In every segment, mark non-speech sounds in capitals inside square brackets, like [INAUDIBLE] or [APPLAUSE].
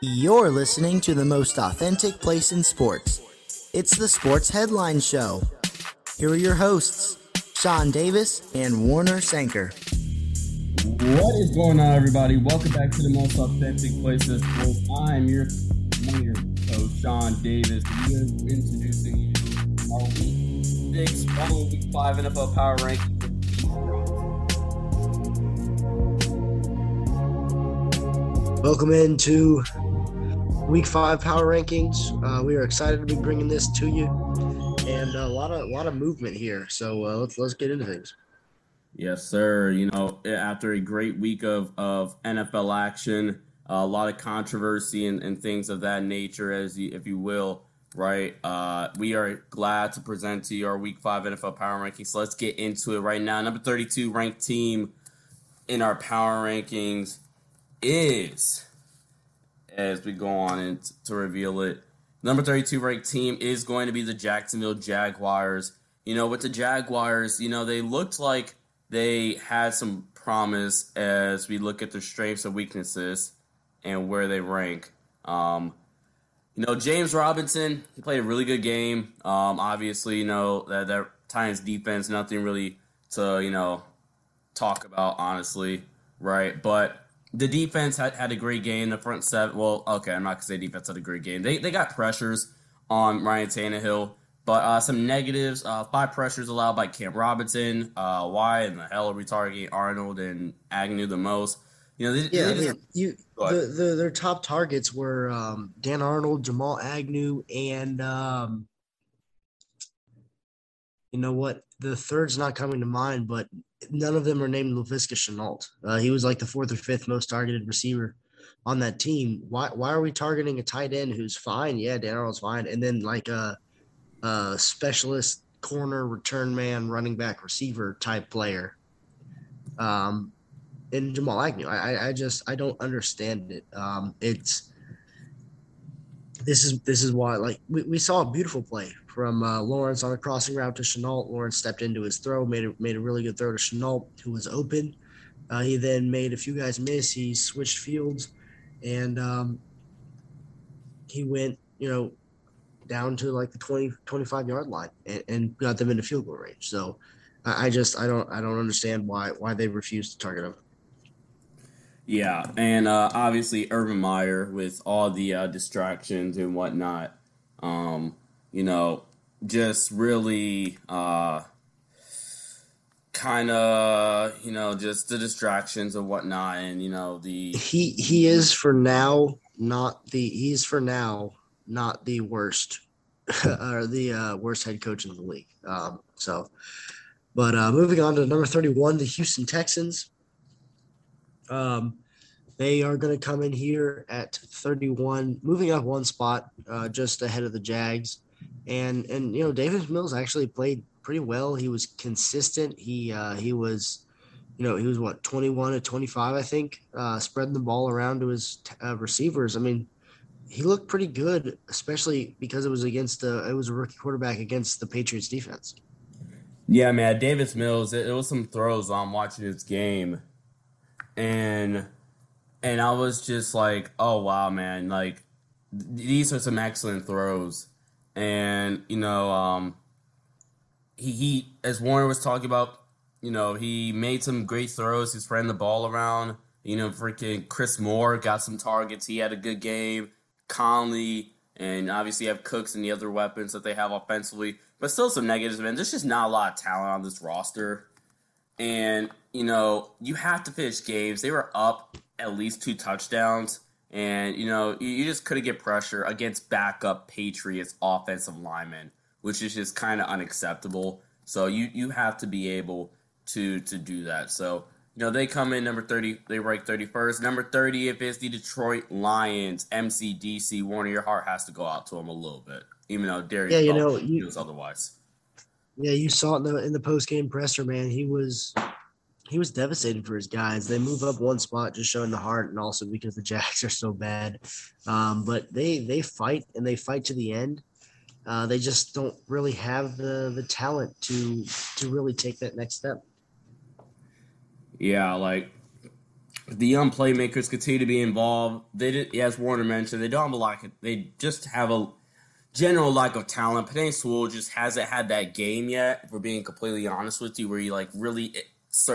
You're listening to the most authentic place in sports. It's the Sports Headline Show. Here are your hosts, Sean Davis and Warner Sanker. What is going on, everybody? Welcome back to the most authentic place in sports. I'm your of your host, Sean Davis. We are introducing you to our week six, following week five NFL Power Ranking. Welcome into Week Five Power Rankings. Uh, we are excited to be bringing this to you, and a lot of a lot of movement here. So uh, let's let's get into things. Yes, sir. You know, after a great week of of NFL action, a lot of controversy and, and things of that nature, as you, if you will, right? Uh, we are glad to present to you our Week Five NFL Power Rankings. So let's get into it right now. Number thirty-two ranked team in our power rankings is, as we go on and to reveal it, number 32 ranked team is going to be the Jacksonville Jaguars. You know, with the Jaguars, you know, they looked like they had some promise as we look at their strengths and weaknesses and where they rank. Um, you know, James Robinson, he played a really good game. Um, obviously, you know, that, that Titans defense, nothing really to, you know, talk about, honestly, right? But the defense had, had a great game. The front seven, well, okay, I'm not gonna say defense had a great game. They they got pressures on Ryan Tannehill, but uh, some negatives. Uh, five pressures allowed by Cam Robinson. Uh, why in the hell are we targeting Arnold and Agnew the most? You know, they, yeah, they mean, you the, the their top targets were um, Dan Arnold, Jamal Agnew, and um, you know what? The third's not coming to mind, but none of them are named Laviska Shenault. Uh, he was like the fourth or fifth most targeted receiver on that team. Why why are we targeting a tight end who's fine? Yeah, Dan Arnold's fine, and then like a, a specialist corner, return man, running back, receiver type player. Um, and Jamal Agnew, I I just I don't understand it. Um, it's this is this is why like we, we saw a beautiful play from uh, Lawrence on a crossing route to Shenault. Lawrence stepped into his throw, made a, made a really good throw to Shenault, who was open. Uh, he then made a few guys miss. He switched fields, and um, he went, you know, down to like the 20, 25 yard line and, and got them into field goal range. So I, I just I don't I don't understand why why they refused to target him. Yeah, and uh, obviously Urban Meyer with all the uh, distractions and whatnot. Um, you know, just really uh, kind of, you know, just the distractions and whatnot, and you know the he he is for now not the he's for now not the worst [LAUGHS] or the uh, worst head coach in the league. Um, so, but uh, moving on to number thirty-one, the Houston Texans. Um, they are going to come in here at 31, moving up one spot, uh, just ahead of the Jags and and you know Davis Mills actually played pretty well. He was consistent. He uh, he was, you know, he was what twenty one to twenty five, I think, uh, spreading the ball around to his uh, receivers. I mean, he looked pretty good, especially because it was against the it was a rookie quarterback against the Patriots defense. Yeah, man, Davis Mills. It, it was some throws on watching this game, and and I was just like, oh wow, man, like these are some excellent throws and you know, um, he he as Warner was talking about, you know, he made some great throws. He's spreading the ball around. You know, freaking Chris Moore got some targets. He had a good game. Conley and obviously have Cooks and the other weapons that they have offensively, but still some negatives, man. There's just not a lot of talent on this roster. And, you know, you have to finish games. They were up at least two touchdowns. And, you know, you just couldn't get pressure against backup Patriots offensive linemen, which is just kind of unacceptable. So you, you have to be able to to do that. So, you know, they come in number 30, they rank 31st. Number 30, if it's the Detroit Lions, MCDC, Warner, your heart has to go out to them a little bit, even though Darius yeah, you know, you, feels otherwise. Yeah, you saw it in the, in the post game presser, man. He was he was devastated for his guys. They move up one spot, just showing the heart, and also because the [LAUGHS] Jacks are so bad. Um, but they they fight and they fight to the end. Uh, they just don't really have the the talent to to really take that next step. Yeah, like the young playmakers continue to be involved. They did, as Warner mentioned, they don't have a lot. Of, they just have a general lack of talent. Penei Sewell just hasn't had that game yet. We're being completely honest with you, where he like really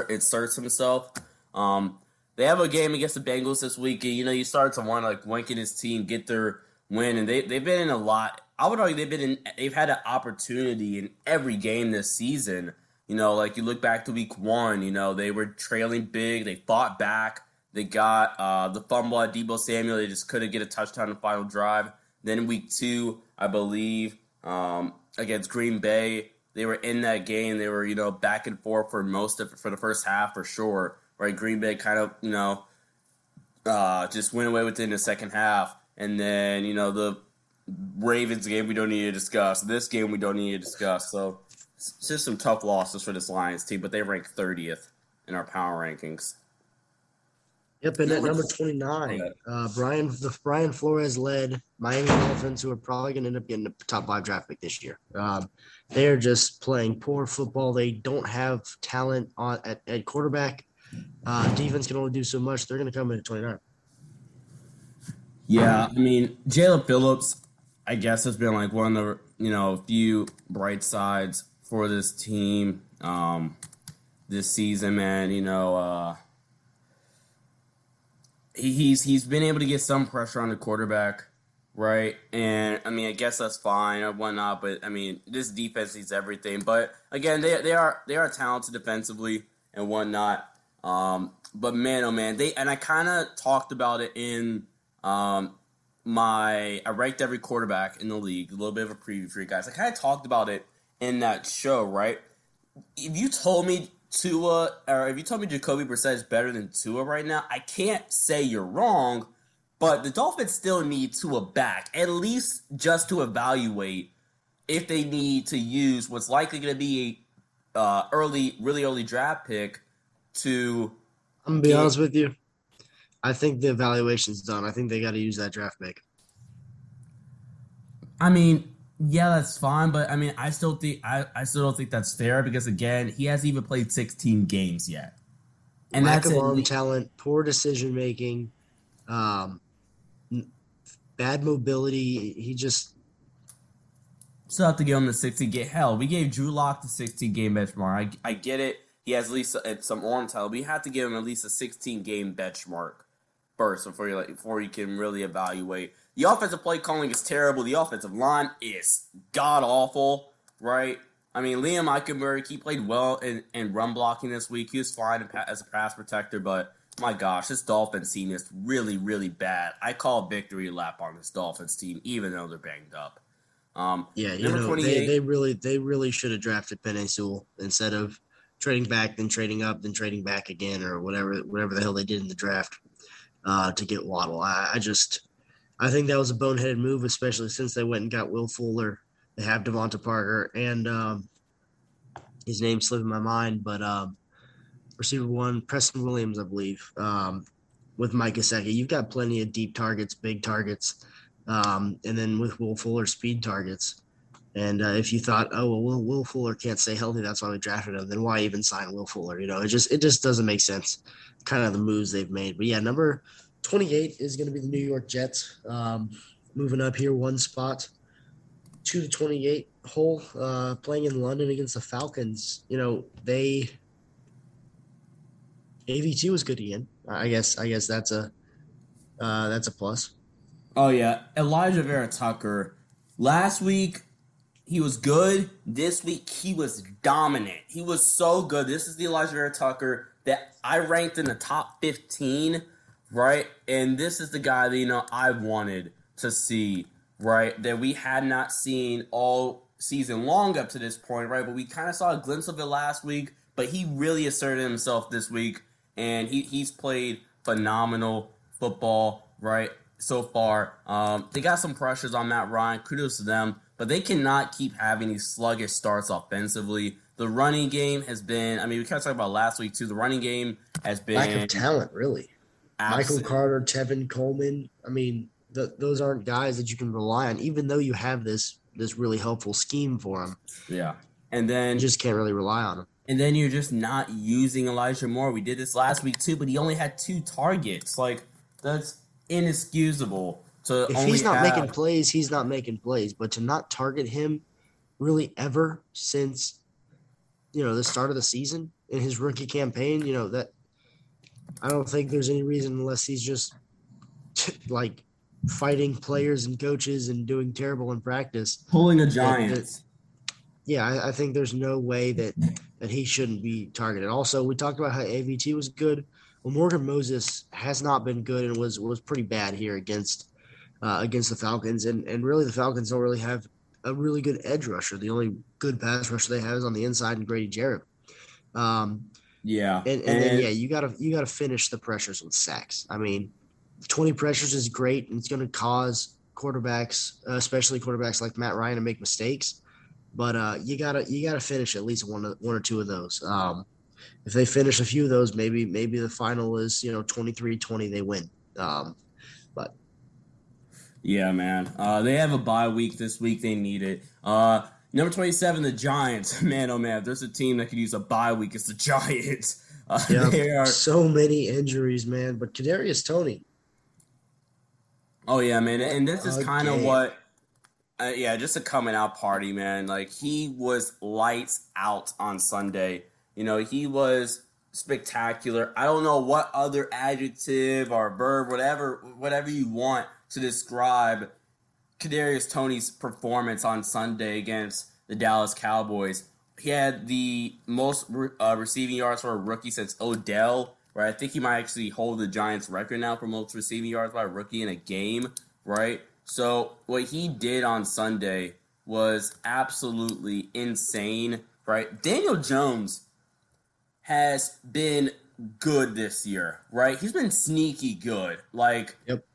inserts himself. Um, they have a game against the Bengals this week, and you know you start to want to like Wink and his team get their win, and they they've been in a lot. I would argue they've been in. They've had an opportunity in every game this season. You know, like you look back to week one. You know they were trailing big. They fought back. They got uh, the fumble at Deebo Samuel. They just couldn't get a touchdown in the final drive. Then week two, I believe, um, against Green Bay, they were in that game. They were, you know, back and forth for most of for the first half for sure right? Green Bay kind of, you know, uh, just went away within the second half. And then, you know, the Ravens game we don't need to discuss. This game we don't need to discuss. So it's just some tough losses for this Lions team, but they rank 30th in our power rankings. Yep, and at number 29, uh, Brian the Brian Flores led Miami Dolphins, who are probably going to end up getting a top five draft pick this year. Um, they are just playing poor football. They don't have talent on at, at quarterback. Uh, defense can only do so much. They're going to come in at 29. Yeah, I mean, Jaelan Phillips, I guess, has been like one of the you know few bright sides for this team um, this season. Man, you know, uh, he, he's he's been able to get some pressure on the quarterback, right? And I mean, I guess that's fine or whatnot. But I mean, this defense needs everything. But again, they they are they are talented defensively and whatnot. Um, but man, oh man, they and I kind of talked about it in um, my I ranked every quarterback in the league. A little bit of a preview for you guys. I kind of talked about it in that show, right? If you told me Tua or if you told me Jacoby Brissett is better than Tua right now, I can't say you're wrong. But the Dolphins still need Tua back, at least just to evaluate if they need to use what's likely going to be a uh, early, really early draft pick to. I'm gonna be get, honest with you. I think the evaluation's done. I think they got to use that draft pick. I mean, yeah, that's fine, but I mean, I still think I, I still don't think that's fair because again, he hasn't even played 16 games yet, and lack that's of arm talent, poor decision making, um, bad mobility. He just still have to give him the 60 game. Hell, we gave Drew Lock the 60 game benchmark. I I get it he has at least a, some arm talent. We have to give him at least a 16 game benchmark first before you like, before you can really evaluate. The offensive play calling is terrible. The offensive line is god awful. Right? I mean, Liam Eichenberg, he played well in, in run blocking this week. He was fine as a pass protector, but my gosh, this Dolphins team is really, really bad. I call victory lap on this Dolphins team, even though they're banged up. Um, yeah, you know, they, they really they really should have drafted Penei Sewell instead of trading back, then trading up, then trading back again, or whatever whatever the hell they did in the draft uh, to get Waddle. I, I, just I think that was a boneheaded move, especially since they went and got Will Fuller. They have DeVante Parker and um, his name slipping my mind, but um, receiver one Preston Williams, I believe, um, with Mike Gesicki. You've got plenty of deep targets, big targets, um, and then with Will Fuller, speed targets. And uh, if you thought, oh well, Will, Will Fuller can't stay healthy, that's why we drafted him, then why even sign Will Fuller? You know, it just it just doesn't make sense. Kind of the moves they've made. But yeah, number twenty eight is going to be the New York Jets, um, moving up here one spot, two to twenty eight hole, uh, playing in London against the Falcons. You know, they AVT was good again. I guess I guess that's a uh, that's a plus. Oh yeah, Elijah Vera-Tucker. Last week he was good. This week he was dominant. He was so good. This is the Elijah Vera-Tucker that I ranked in the top 15, right? And this is the guy that you know I wanted to see, right? That we had not seen all season long up to this point, right? But we kind of saw a glimpse of it last week. But he really asserted himself this week, and he, he's played phenomenal football, right? So far, um, they got some pressures on Matt Ryan. Kudos to them but they cannot keep having these sluggish starts offensively. The running game has been, I mean, we kind of talked about last week too. The running game has been lack of talent, really. Absent. Michael Carter, Tevin Coleman. I mean, those aren't guys that you can rely on, even though you have this this really helpful scheme for them. Yeah, and then you just can't really rely on them. And then you're just not using Elijah Moore. We did this last week too, but he only had two targets. Like that's inexcusable. To if he's not have... making plays, he's not making plays. But to not target him really ever since you know the start of the season in his rookie campaign, you know that I don't think there's any reason unless he's just [LAUGHS] like fighting players and coaches and doing terrible in practice, pulling a giant. Yeah, I, I, think there's no way that that he shouldn't be targeted. Also, we talked about how AVT was good. Well, Morgan Moses has not been good and was was pretty bad here against uh, against the Falcons, and and really the Falcons don't really have a really good edge rusher. The only good pass rusher they have is on the inside, and Grady Jarrett. Um, yeah, and, and, and then yeah, you gotta you gotta finish the pressures with sacks. I mean, twenty pressures is great, and it's going to cause quarterbacks, uh, especially quarterbacks like Matt Ryan, to make mistakes. But uh, you gotta you gotta finish at least one one or two of those. Um, if they finish a few of those, maybe maybe the final is you know 23-20, they win. Um, but yeah, man, uh, they have a bye week this week. They need it. Uh, number twenty seven, the Giants. [LAUGHS] Man, oh man, there's a team that could use a bye week. It's the Giants. [LAUGHS] Uh, yeah, are so many injuries, man. But Kadarius Toney. Oh yeah, man, and this is kind of what uh, yeah, just a coming out party, man. Like he was lights out on Sunday. You know, he was spectacular. I don't know what other adjective or verb, whatever, whatever you want to describe Kadarius Toney's performance on Sunday against the Dallas Cowboys. He had the most uh, receiving yards for a rookie since Odell, right? I think he might actually hold the Giants' record now for most receiving yards by a rookie in a game, right? So what he did on Sunday was absolutely insane, right? Daniel Jones has been good this year, right? He's been sneaky good. Like, yep.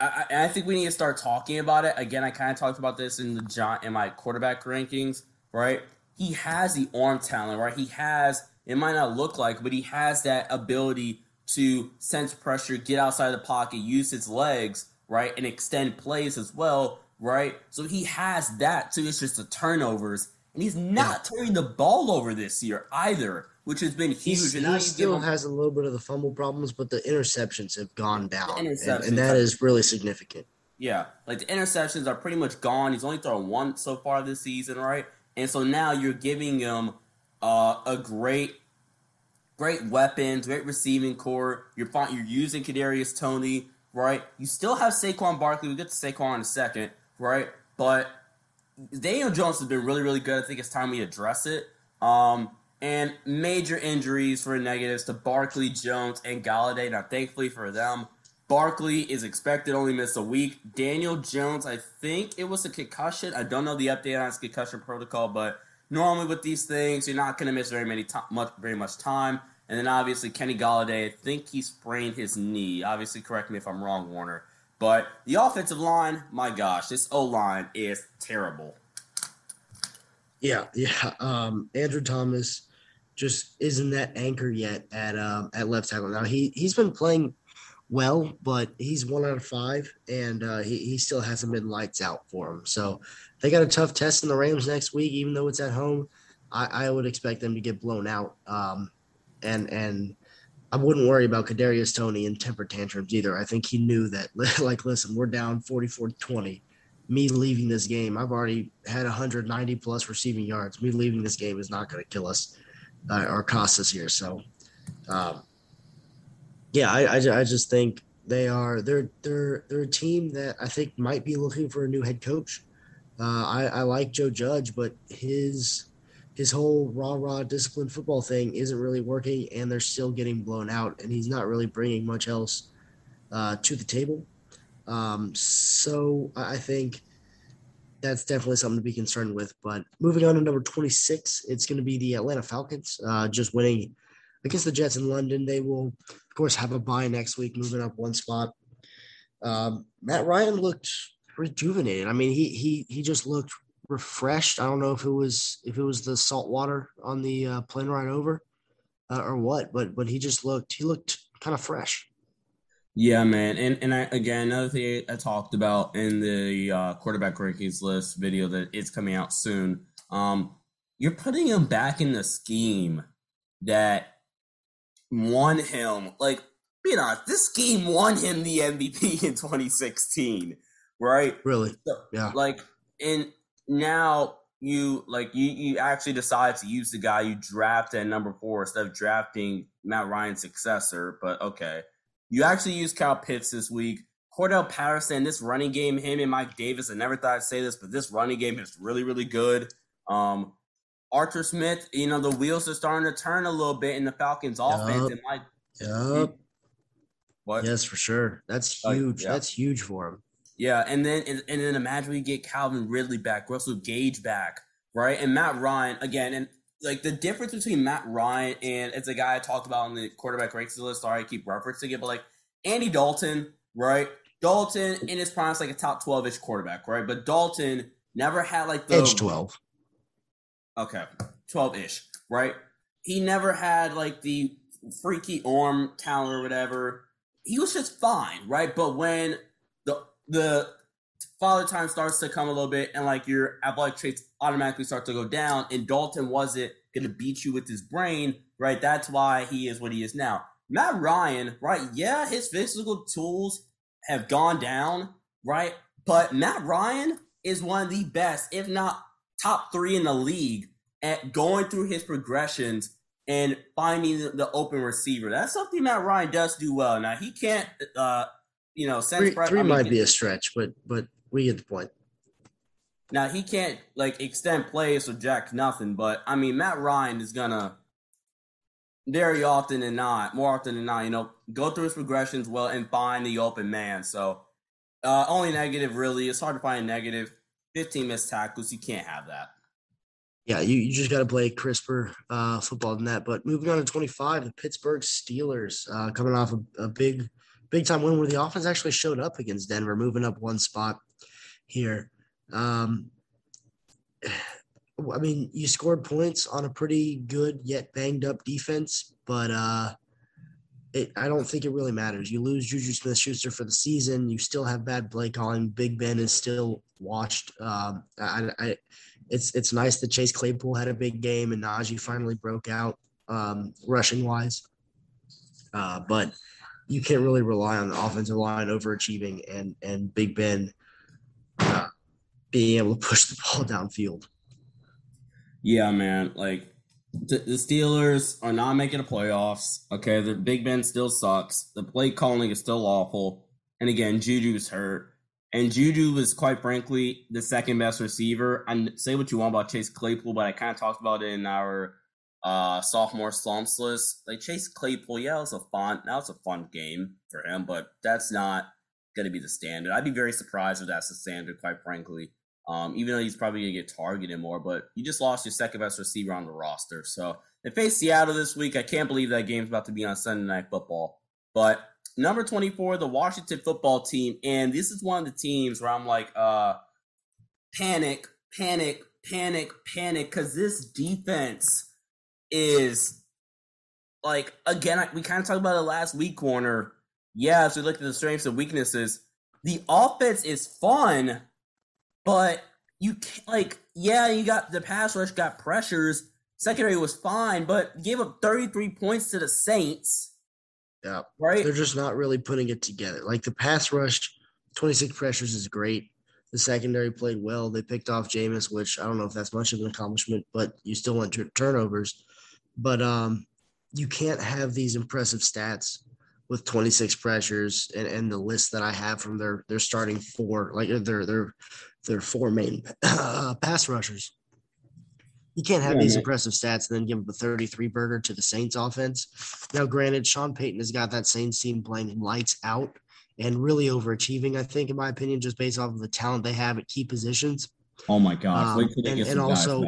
I, I think we need to start talking about it again. I kind of talked about this in the John in my quarterback rankings, right? He has the arm talent, right? He has. It might not look like, but he has that ability to sense pressure, get outside the pocket, use his legs, right? And extend plays as well, right? So he has that too. It's just the turnovers. And he's not yeah. turning the ball over this year either, which has been huge. He's, and he still him, has a little bit of the fumble problems, but the interceptions have gone down. And, and, that is really significant. Yeah. Like the interceptions are pretty much gone. He's only thrown one so far this season, right? And so now you're giving him uh, a great great weapons, great receiving corps. You're you're using Kadarius Toney right? You still have Saquon Barkley. We get to Saquon in a second, right? But Daniel Jones has been really, really good. I think it's time we address it. Um, and major injuries for negatives to Barkley, Jones, and Golladay. Now, thankfully for them, Barkley is expected only miss a week. Daniel Jones, I think it was a concussion. I don't know the update on his concussion protocol, but normally with these things, you're not going to miss very many much, very much time. And then obviously Kenny Golladay, I think he sprained his knee. Obviously, correct me if I'm wrong, Warner. But the offensive line, my gosh, this O line is terrible. Yeah, [LAUGHS] yeah. Um, Andrew Thomas just isn't that anchor yet at um, at left tackle. Now he he's been playing well, but he's one out of five, and uh, he he still hasn't been lights out for him. So they got a tough test in the Rams next week, even though it's at home. I, I would expect them to get blown out. Um, and and I wouldn't worry about Kadarius Toney and temper tantrums either. I think he knew that, [LAUGHS] like, listen, we're down 44-20. Me leaving this game, I've already had 190 plus receiving yards. Me leaving this game is not going to kill us uh, or cost us here. So, um, yeah, I, I, I just think they are they're they're they're a team that I think might be looking for a new head coach. Uh, I, I like Joe Judge, but his his whole raw raw disciplined football thing isn't really working and they're still getting blown out and he's not really bringing much else uh, to the table. Um, so i think that's definitely something to be concerned with but moving on to number 26 it's going to be the atlanta falcons uh, just winning against the jets in london. They will of course have a bye next week moving up one spot. Um, matt ryan looked rejuvenated. I mean he he he just looked refreshed. I don't know if it was if it was the salt water on the uh, plane ride over uh, or what, but but he just looked he looked kind of fresh. Yeah, man, and and I, again another thing I talked about in the uh, quarterback rankings list video that it's coming out soon. Um, you're putting him back in the scheme that won him. Like, being honest, this scheme won him the MVP in 2016, right? Really? So, yeah. Like, and now you like you you actually decide to use the guy you drafted at number four instead of drafting Matt Ryan's successor. But okay, you actually use Kyle Pitts this week. Cordarrelle Patterson, this running game, him and Mike Davis. I never thought I'd say this, but this running game is really, really good. Um, Arthur Smith, you know, the wheels are starting to turn a little bit in the Falcons offense. Yep. It Yep. What? Yes, for sure. That's huge. Uh, yeah. That's huge for him. Yeah, and then and, and then imagine we get Calvin Ridley back, Russell Gage back, right? And Matt Ryan again, and like the difference between Matt Ryan and it's a guy I talked about on the quarterback ranks list. Sorry, I keep referencing it, but like Andy Dalton, right? Dalton in his prime is like a top 12 ish quarterback, right? But Dalton never had like the edge 12. Okay, 12 ish, right? He never had like the freaky arm talent or whatever. He was just fine, right? But when the the father time starts to come a little bit and like your athletic traits automatically start to go down, and Dalton wasn't going to beat you with his brain, right? That's why he is what he is now. Matt Ryan, right? Yeah, his physical tools have gone down, right? But Matt Ryan is one of the best, if not top three in the league at going through his progressions and finding the open receiver. That's something Matt Ryan does do well. Now he can't, uh, you know, three, three I mean, might be a stretch, but but we get the point. Now he can't like extend plays or jack nothing, but I mean Matt Ryan is gonna very often than not, more often than not, you know, go through his progressions well and find the open man. So uh, only negative really. It's hard to find a negative. 15 missed tackles. You can't have that. Yeah, you, you just got to play crisper uh, football than that. But moving on to 25, the Pittsburgh Steelers uh, coming off a, a, big, big time win where the offense actually showed up against Denver, moving up one spot here. Um, [SIGHS] I mean, you scored points on a pretty good yet banged up defense, but uh, it, I don't think it really matters. You lose Juju Smith Schuster for the season. You still have bad play calling. Big Ben is still watched. Um, I, I, it's it's nice that Chase Claypool had a big game and Najee finally broke out um, rushing wise. Uh, but you can't really rely on the offensive line overachieving and and Big Ben uh, being able to push the ball downfield. Yeah, man. Like the, the Steelers are not making the playoffs. Okay, the Big Ben still sucks. The play calling is still awful. And again, Juju's hurt. And Juju was quite frankly the second best receiver. And say what you want about Chase Claypool, but I kind of talked about it in our uh, sophomore slumps list. Like Chase Claypool, yeah, it was a fun that was a fun game for him, but that's not gonna be the standard. I'd be very surprised if that's the standard, quite frankly. Um, even though he's probably gonna get targeted more, but you just lost your second best receiver on the roster. So they face Seattle this week. I can't believe that game's about to be on Sunday Night Football. But number 24, the Washington football team, and this is one of the teams where I'm like, uh, panic, panic, panic, panic, because this defense is like again, we kind of talked about it last week, corner. Yeah, as we looked at the strengths and weaknesses, the offense is fun but you can't like yeah, you got the pass rush got pressures. Secondary was fine, but gave up 33 points to the Saints. Yeah. Right. They're just not really putting it together. Like the pass rush, 26 pressures is great. The secondary played well. They picked off Jameis, which I don't know if that's much of an accomplishment, but you still want turnovers. But um, you can't have these impressive stats with 26 pressures and, and the list that I have from their their starting four, like their their their four main [CLEARS THROAT] uh, pass rushers. You can't have yeah, these man. impressive stats and then give up a 33 burger to the Saints offense. Now, granted, Sean Payton has got that Saints team playing lights out and really overachieving, I think, in my opinion, just based off of the talent they have at key positions. Oh my gosh. Um, and, and also,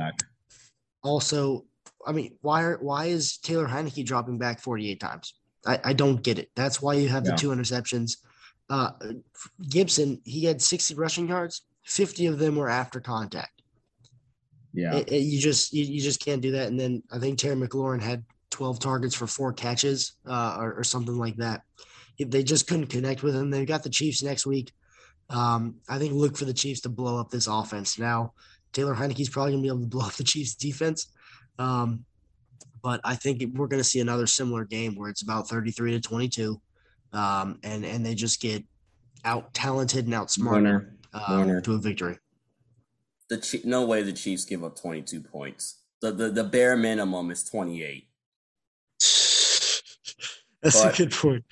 also, I mean, why are why is Taylor Heinicke dropping back 48 times? I, I don't get it. That's why you have the two interceptions. Uh, Gibson, he had 60 rushing yards. 50 of them were after contact. Yeah. It, it, you just you, you just can't do that. And then I think Terry McLaurin had 12 targets for four catches uh, or, or, something like that. They just couldn't connect with him. They've got the Chiefs next week. Um, I think look for the Chiefs to blow up this offense. Now, Taylor Heinicke's probably gonna be able to blow up the Chiefs defense. Um, but I think we're gonna see another similar game where it's about 33 to 22. Um, and and they just get out talented and outsmarted um, to a victory. The no way the Chiefs give up 22 points. The the, the bare minimum is 28. [SIGHS] That's but, a good point.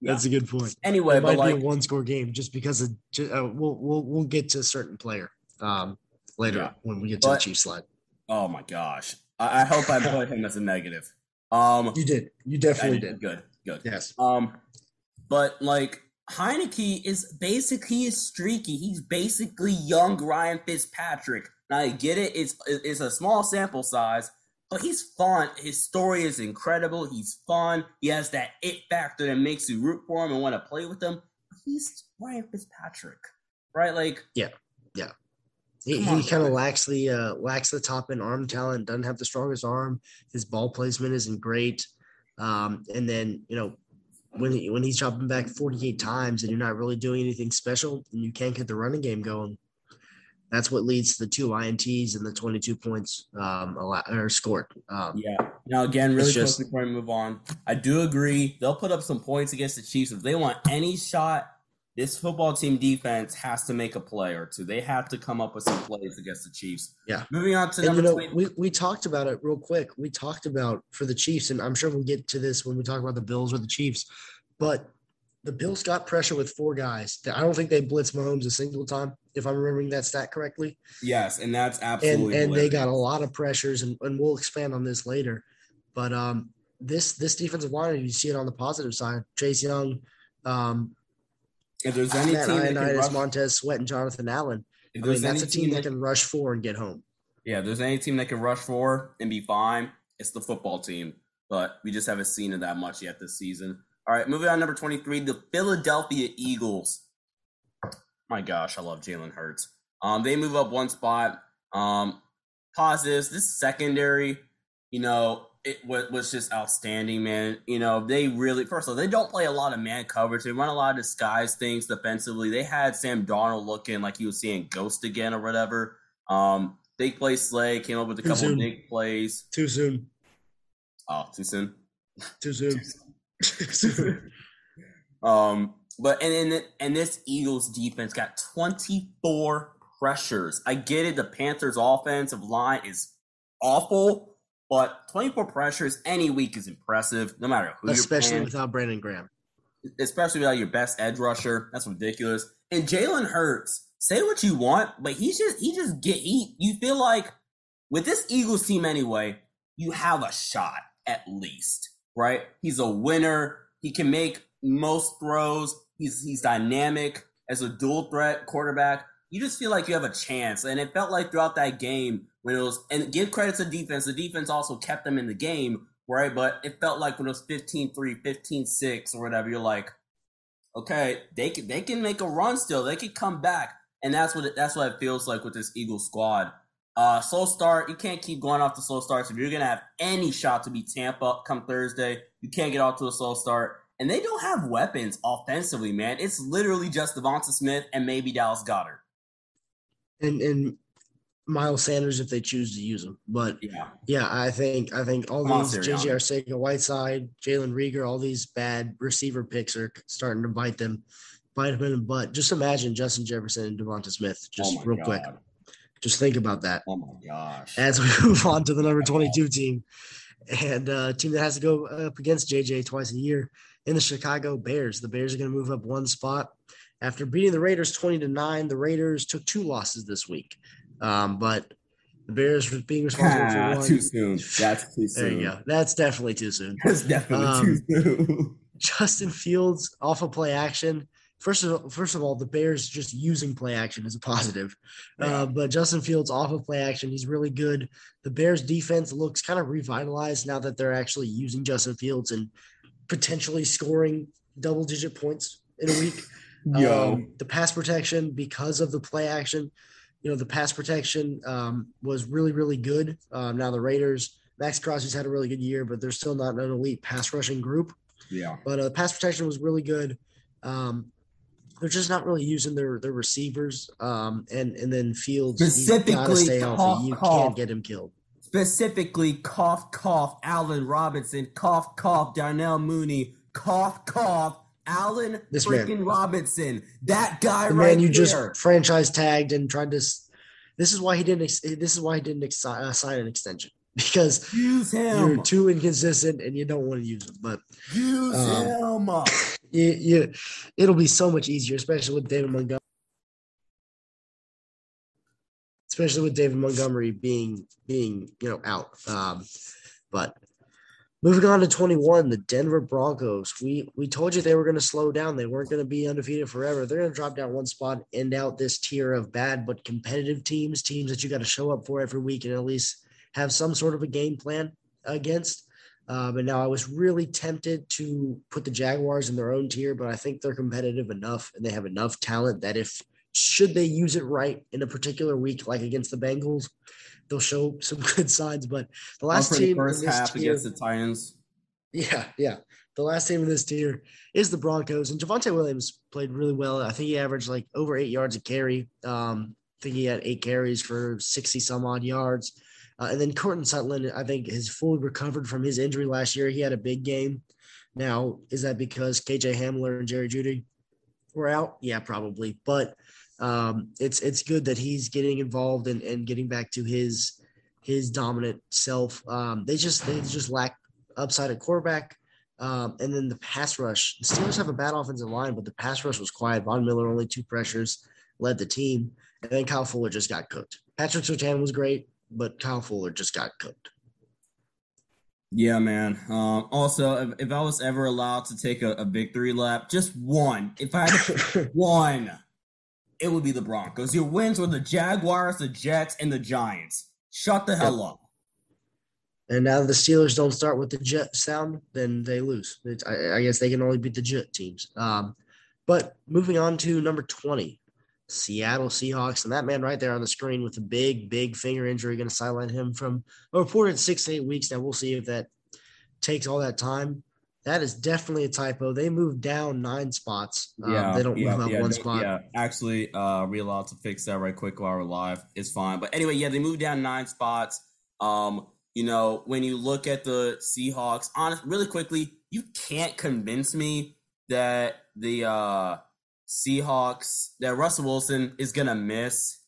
That's yeah. a good point. Anyway, it might like, be a one score game just because of uh, we'll we'll we'll get to a certain player um, later yeah. when we get to but, the Chiefs slide. Oh my gosh! I, I hope I put him as a negative. Um, you did. You definitely did. did. Good. Good. Yes. Um, but like Heinicke is basically he is streaky. He's basically young Ryan Fitzpatrick. Now I get it. It's it's a small sample size, but he's fun. His story is incredible. He's fun. He has that it factor that makes you root for him and want to play with him. He's Ryan Fitzpatrick, right? Like, yeah, yeah. He, he kind of lacks the uh, lacks the top end arm talent. Doesn't have the strongest arm. His ball placement isn't great. Um, and then you know when he, when he's dropping back 48 times and you're not really doing anything special and you can't get the running game going, that's what leads to the two ints and the 22 points um, or scored. Um, yeah. Now again, really quickly before I move on, I do agree they'll put up some points against the Chiefs if they want any shot. This football team defense has to make a play or two. They have to come up with some plays against the Chiefs. Yeah. Moving on to and number you know, we we talked about it real quick. We talked about for the Chiefs, and I'm sure we'll get to this when we talk about the Bills or the Chiefs. But the Bills got pressure with four guys. I don't think they blitzed Mahomes a single time if I'm remembering that stat correctly. Yes, and that's absolutely and, and they got a lot of pressures, and, and we'll expand on this later. But um, this this defensive line, you see it on the positive side. Chase Young, um, if there's any Matt team that can rush, Montez Sweat, and Jonathan Allen, I mean, that's a team that, that can rush four and get home. Yeah, if there's any team that can rush four and be fine. It's the football team, but we just haven't seen it that much yet this season. All right, moving on, number 23, the Philadelphia Eagles my gosh, I love Jalen Hurts. Um, they move up one spot. Um, positives. This secondary, you know, it was, was just outstanding, man. You know, they really first of all, they don't play a lot of man coverage. They run a lot of disguise things defensively. They had Sam Darnold looking like he was seeing ghost again or whatever. Um, they play Slay, came up with a too couple soon. of big plays. Too soon. Oh, too soon. Too soon. too soon. [LAUGHS] um, but and and, and this Eagles defense got 24 pressures. I get it. The Panthers' offensive line is awful, but 24 pressures any week is impressive, no matter who. Especially without Brandon Graham. Especially without your best edge rusher. That's ridiculous. And Jalen Hurts, say what you want, but he's just he just get he. You feel like with this Eagles team anyway, you have a shot at least, right? He's a winner. He can make most throws. He's he's dynamic as a dual threat quarterback. You just feel like you have a chance. And it felt like throughout that game when it was and give credit to defense, the defense also kept them in the game, right? But it felt like when it was 15-3, 15-6 or whatever, you're like, okay, they can they can make a run still. They can come back. And that's what it, that's what it feels like with this Eagles squad. Uh, slow start. You can't keep going off the slow starts. If you're gonna have any shot to be Tampa come Thursday, you can't get off to a slow start and they don't have weapons offensively, man. It's literally just Devonta Smith and maybe Dallas Goedert. And and Miles Sanders if they choose to use them. But yeah, yeah, I think I think all these JJ Arcega, Whiteside, Jalen Reagor, all these bad receiver picks are starting to bite them, bite them in the butt. Just imagine Justin Jefferson and Devonta Smith. Just oh real God. quick. Just think about that. Oh my gosh. As we [LAUGHS] move on to the number 22 team and a uh, team that has to go up against JJ twice a year in the Chicago Bears. The Bears are going to move up one spot after beating the Raiders 20 to 9. The Raiders took two losses this week. Um, but the Bears being responsible ah, for one. Too soon. That's too soon. There you go. That's definitely too soon. [LAUGHS] That's definitely um, too soon. [LAUGHS] Justin Fields off of play action. First of all, first of all, the Bears just using play action is a positive. Uh, but Justin Fields off of play action, he's really good. The Bears defense looks kind of revitalized now that they're actually using Justin Fields and potentially scoring double digit points in a week. [LAUGHS] Yo. Um, the pass protection because of the play action, you know, the pass protection um, was really, really good. Um, now the Raiders, Maxx Crosby's had a really good year, but they're still not an elite pass rushing group. Yeah. But uh, pass protection was really good. Um, they're just not really using their their receivers. Um, and and then Fields specifically stay healthy. You cough. can't get him killed. Specifically, cough, cough, Allen Robinson, cough, cough, Darnell Mooney, cough, cough, Allen This man. Robinson. That guy The right man you just franchise tagged and tried to. This is why he didn't. This is why he didn't ex- uh, sign an extension [LAUGHS] because Use you're too inconsistent and you don't want to use him. But Use Um, him. [LAUGHS] you, you, it'll be so much easier, especially with David Montgomery. Especially with David Montgomery being being you know out. Um, but moving on to 21, the Denver Broncos. We we told you they were going to slow down. They weren't going to be undefeated forever. They're going to drop down one spot, end out this tier of bad but competitive teams, teams that you got to show up for every week and at least have some sort of a game plan against. Um, and now I was really tempted to put the Jaguars in their own tier, but I think they're competitive enough and they have enough talent that if should they use it right in a particular week, like against the Bengals, they'll show some [LAUGHS] good signs. But the last team first in this half tier, against the Titans. yeah, yeah. The last team in this tier is the Broncos, and Javonte Williams played really well. I think he averaged like over eight yards a carry. Um, I think he had eight carries for sixty some odd yards. Uh, and then Courtland Sutton, I think, has fully recovered from his injury last year. He had a big game. Now, is that because KJ Hamler and Jerry Jeudy were out? Yeah, probably. But um, it's it's good that he's getting involved and, and getting back to his his dominant self. Um, they just they just lack upside at quarterback. Um, and then the pass rush. The Steelers have a bad offensive line, but the pass rush was quiet. Von Miller only two pressures led the team, and then Kyle Fuller just got cooked. Patrick Surtain was great, but Kyle Fuller just got cooked. Yeah, man. Um, also, if, if I was ever allowed to take a, a victory lap, just one, if I had [LAUGHS] one, it would be the Broncos. Your wins were the Jaguars, the Jets, and the Giants. Shut the hell up. And now the Steelers don't start with the Jet sound, then they lose. I, I guess they can only beat the Jet teams. Um, but moving on to number 20, Seattle Seahawks. And that man right there on the screen with a big, big finger injury going to sideline him from a reported six to eight weeks. Now we'll see if that takes all that time. That is definitely a typo. They moved down nine spots. Um, Yeah, they don't yeah, move up yeah, one spot. Yeah, actually, uh, we allowed to fix that right quick while we're live? It's fine. But anyway, yeah, they moved down nine spots. Um, you know, when you look at the Seahawks, honest, really quickly, you can't convince me that the uh, Seahawks, that Russell Wilson is gonna miss.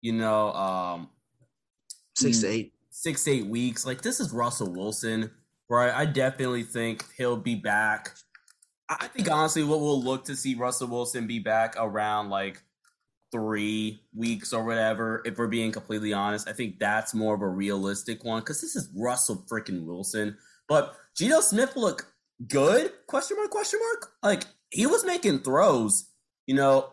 You know, um, Six to eight. six eight weeks. Like this is Russell Wilson, right? I definitely think he'll be back. I think honestly, what we'll look to see Russell Wilson be back around like three weeks or whatever. If we're being completely honest, I think that's more of a realistic one because this is Russell freaking Wilson. But Geno Smith look good? Question mark? Question mark? Like he was making throws, you know,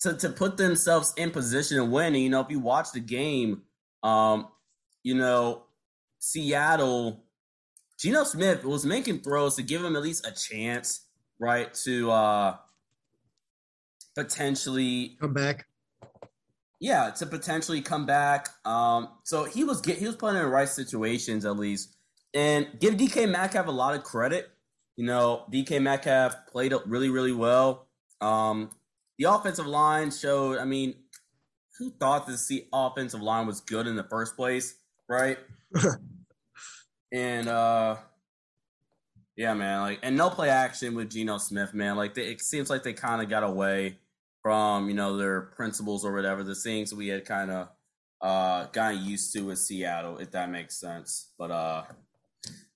to to put themselves in position to win. And you know, if you watch the game, um, you know, Seattle, Geno Smith was making throws to give him at least a chance, right? To uh potentially Come back. yeah, to potentially come back. Um, so he was get he was put in the right situations at least, and give DK Metcalf a lot of credit. You know, DK Metcalf played up really really well. Um, the offensive line showed. I mean, who thought this the offensive line was good in the first place, right? [LAUGHS] and uh, yeah, man, like and no play action with Geno Smith, man. Like they, it seems like they kind of got away from you know their principles or whatever the things we had kind of uh gotten used to with Seattle if that makes sense but uh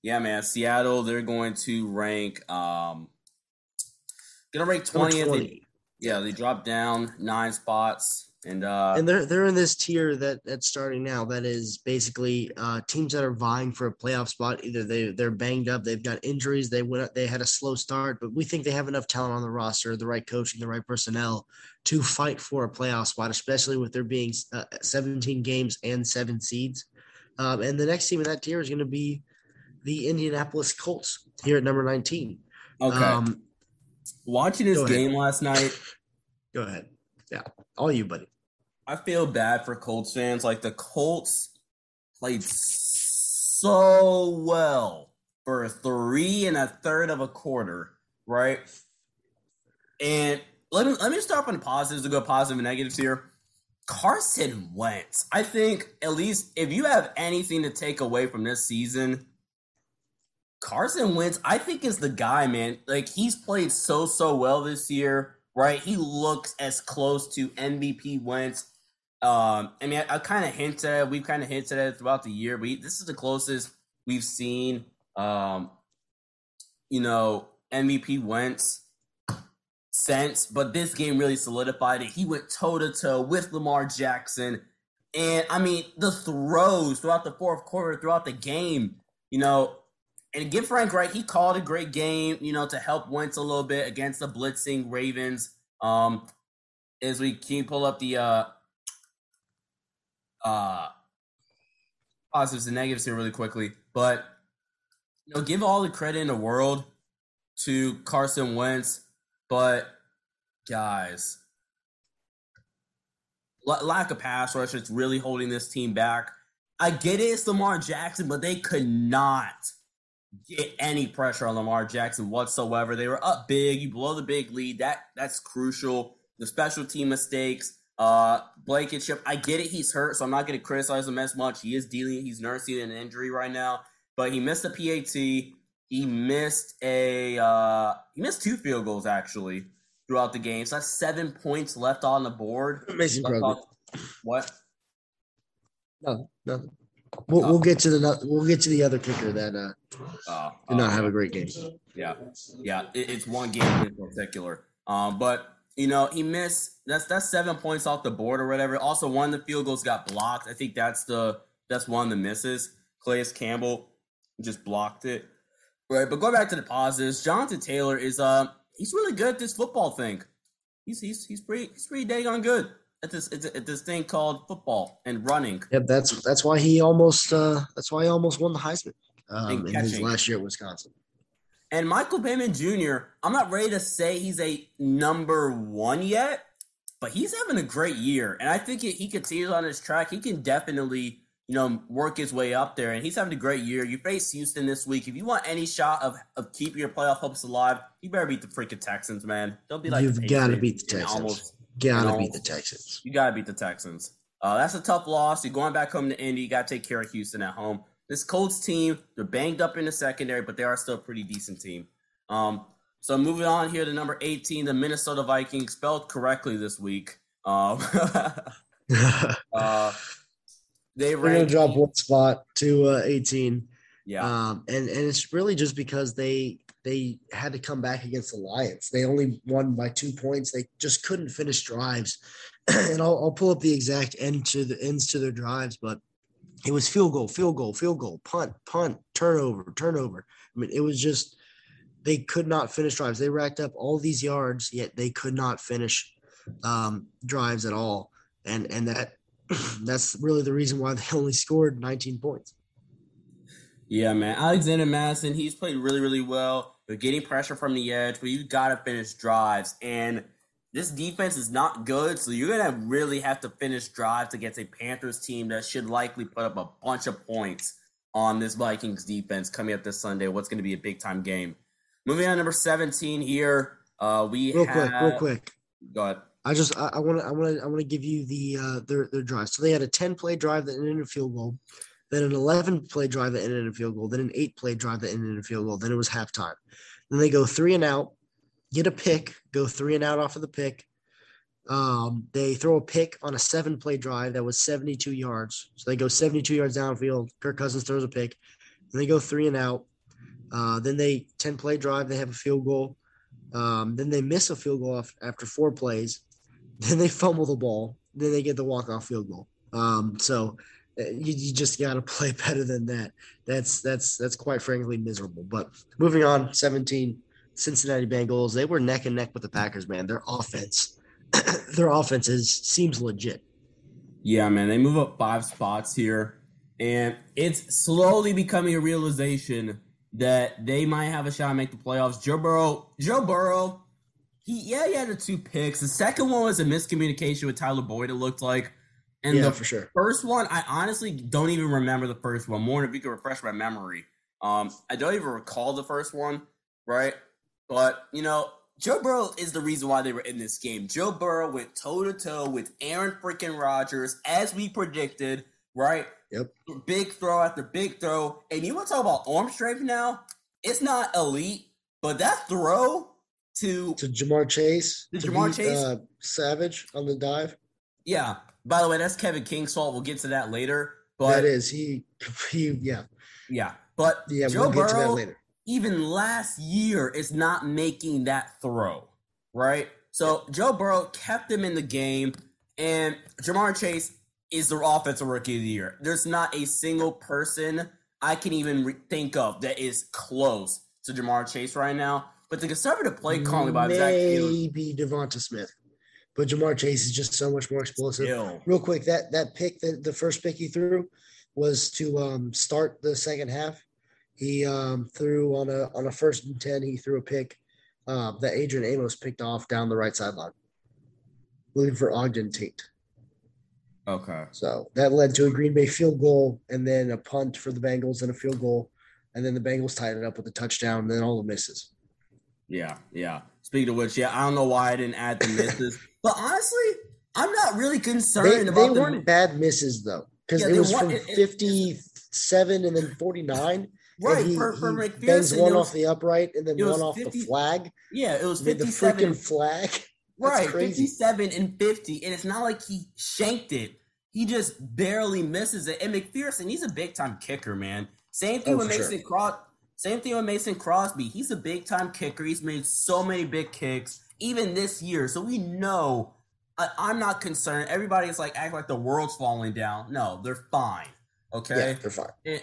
yeah man Seattle they're going to rank um gonna rank 20th 20. yeah they dropped down nine spots and uh and they're they're in this tier that that's starting now. That is basically uh, teams that are vying for a playoff spot. Either they they're banged up, they've got injuries, they went they had a slow start, but we think they have enough talent on the roster, the right coaching, the right personnel to fight for a playoff spot, especially with there being uh, 17 games and seven seeds. Um, and the next team in that tier is going to be the Indianapolis Colts here at number 19. okay Um, watching his game last night go ahead. Yeah, all you, buddy. I feel bad for Colts fans. Like the Colts played so well for a three and a third of a quarter, right? And let me let me start on the positives to go positive and negatives here. Carson Wentz. I think at least if you have anything to take away from this season, Carson Wentz, I think is the guy, man. Like he's played so so well this year, right? He looks as close to MVP Wentz. Um, I mean, I, I kind of hinted at. We've kind of hinted at it throughout the year, but this is the closest we've seen. Um, you know, MVP Wentz since, but this game really solidified it. He went toe to toe with Lamar Jackson. And I mean, the throws throughout the fourth quarter, throughout the game, you know, and give Frank Reich, he called a great game, you know, to help Wentz a little bit against the blitzing Ravens. Um, as we can pull up the uh uh positives and negatives here really quickly, but you know, give all the credit in the world to Carson Wentz but guys, lack of pass rush is really holding this team back. I get it, it's Lamar Jackson, but they could not get any pressure on Lamar Jackson whatsoever. They were up big. You blow the big lead. That that's crucial. The special team mistakes. Uh Blankenship. I get it. He's hurt, so I'm not going to criticize him as much. He is dealing. He's nursing an injury right now, but he missed a PAT. He missed a uh, he missed two field goals actually throughout the game. So that's seven points left on the board. Progress. What? No, nothing. We'll, oh. we'll get to the we'll get to the other kicker that uh, uh did not uh, have a great game. Yeah, yeah, it, it's one game in particular. Um, but you know he missed that's that's seven points off the board or whatever. Also, one of the field goals got blocked. I think that's the that's one of the misses. Calais Campbell just blocked it. Right, but going back to the positives, Jonathan Taylor is uh he's really good at this football thing. He's he's he's pretty he's pretty dang on good at this at this thing called football and running. Yep, that's that's why he almost uh that's why he almost won the Heisman um, in his last year at Wisconsin. And Michael Pittman Jr. I'm not ready to say he's a number one yet, but he's having a great year, and I think he continues on his track. He can definitely you know, work his way up there. And he's having a great year. You face Houston this week. If you want any shot of, of keeping your playoff hopes alive, you better beat the freaking Texans, man. Don't be like you've got to beat the Texans. Almost, gotta you know, beat the Texans. You gotta beat the Texans. Uh, that's a tough loss. You're going back home to Indy. You got to take care of Houston at home. This Colts team, they're banged up in the secondary, but they are still a pretty decent team. Um, so moving on here to number 18, the Minnesota Vikings spelled correctly this week. Um, [LAUGHS] [LAUGHS] uh, they are gonna drop one spot to uh, 18. Yeah. Um, and and it's really just because they they had to come back against the Lions. They only won by two points. They just couldn't finish drives. [CLEARS THROAT] and I'll, I'll pull up the exact end to the ends to their drives, but it was field goal, field goal, field goal, punt, punt, turnover, turnover. I mean, it was just they could not finish drives. They racked up all these yards, yet they could not finish um, drives at all. And and that [CLEARS THROAT] that's really the reason why they [LAUGHS] only scored 19 points. Yeah, man. Alexander Mattison, he's played really, really well. They're getting pressure from the edge, but you got to finish drives. And this defense is not good, so you're going to really have to finish drives against a Panthers team that should likely put up a bunch of points on this Vikings defense coming up this Sunday. What's going to be a big time game? Moving on, number 17 here. Uh, we real have, quick, real quick. Go ahead. I just I want to I want to I want to give you the uh, their their drive. So they had a ten play drive that ended in a field goal, then an eleven play drive that ended in a field goal, then an eight play drive that ended in a field goal. Then it was halftime. Then they go three and out, get a pick, go three and out off of the pick. Um, they throw a pick on a seven play drive that was 72 yards. So they go 72 yards downfield. Kirk Cousins throws a pick. Then they go three and out. Uh, then they 10 play drive. They have a field goal. Um, then they miss a field goal after four plays. Then they fumble the ball. Then they get the walk off field goal. Um, so uh, you, you just got to [LAUGHS] play better than that. That's that's that's quite frankly miserable. But moving on, 17 Cincinnati Bengals. They were neck and neck with the Packers. Man, their offense, [CLEARS THROAT] their offense is seems legit. Yeah, man, they move up five spots here, and it's slowly becoming a realization that they might have a shot to make the playoffs. Joe Burrow, Joe Burrow he yeah, he had the two picks. The second one was a miscommunication with Tyler Boyd, it looked like. And yeah, the for sure. First one, I honestly don't even remember the first one. More if you could refresh my memory. Um, I don't even recall the first one, right? But you know, Joe Burrow is the reason why they were in this game. Joe Burrow went toe to toe with Aaron freaking Rodgers, as we predicted, right? Yep. Big throw after big throw. And you want to talk about arm strength now? It's not elite, but that throw to, To Ja'Marr Chase. To to Ja'Marr beat, Chase? Uh, Savage on the dive. yeah. By the way, that's Kevin King's fault. We'll get to that later. But that is he. He yeah yeah, but yeah. Joe we'll get to that Burrow, later. Even last year is not making that throw, right? So Joe Burrow kept him in the game, and Ja'Marr Chase is the offensive rookie of the year. There's not a single person I can even re- think of that is close to Ja'Marr Chase right now. But the conservative play calling by maybe Devonta Smith, but Ja'Marr Chase is just so much more explosive. Ew. Real quick, that that pick, that the first pick he threw, was to um, start the second half. He um, threw on a on a first and ten. He threw a pick uh, that Adrian Amos picked off down the right sideline, looking for Auden Tate. okay, So that led to a Green Bay field goal and then a punt for the Bengals and a field goal, and then the Bengals tied it up with a touchdown. And then all the misses. yeah, yeah. Speaking of which, yeah, I don't know why I didn't add the misses, [LAUGHS] but honestly, I'm not really concerned They, they about the weren't bad misses though, because Yeah, it was weren't- from it- it- fifty-seven and then forty-nine. Right he, for, for he McPherson. one was- off the upright and then one off 50 the flag. yeah, it was mean, the 57 freaking flag. [LAUGHS] That's Right, crazy. 57 and 50. And it's not like he shanked it. He just barely misses it. And McPherson, he's a big time kicker, man. Same thing Oh, with Mason Cros. Same thing with Mason Crosby. He's a big time kicker. He's made so many big kicks, even this year. So we know. I, I'm not concerned. Everybody's like acting like the world's falling down. No, they're fine. Okay. Yeah, they're fine. And,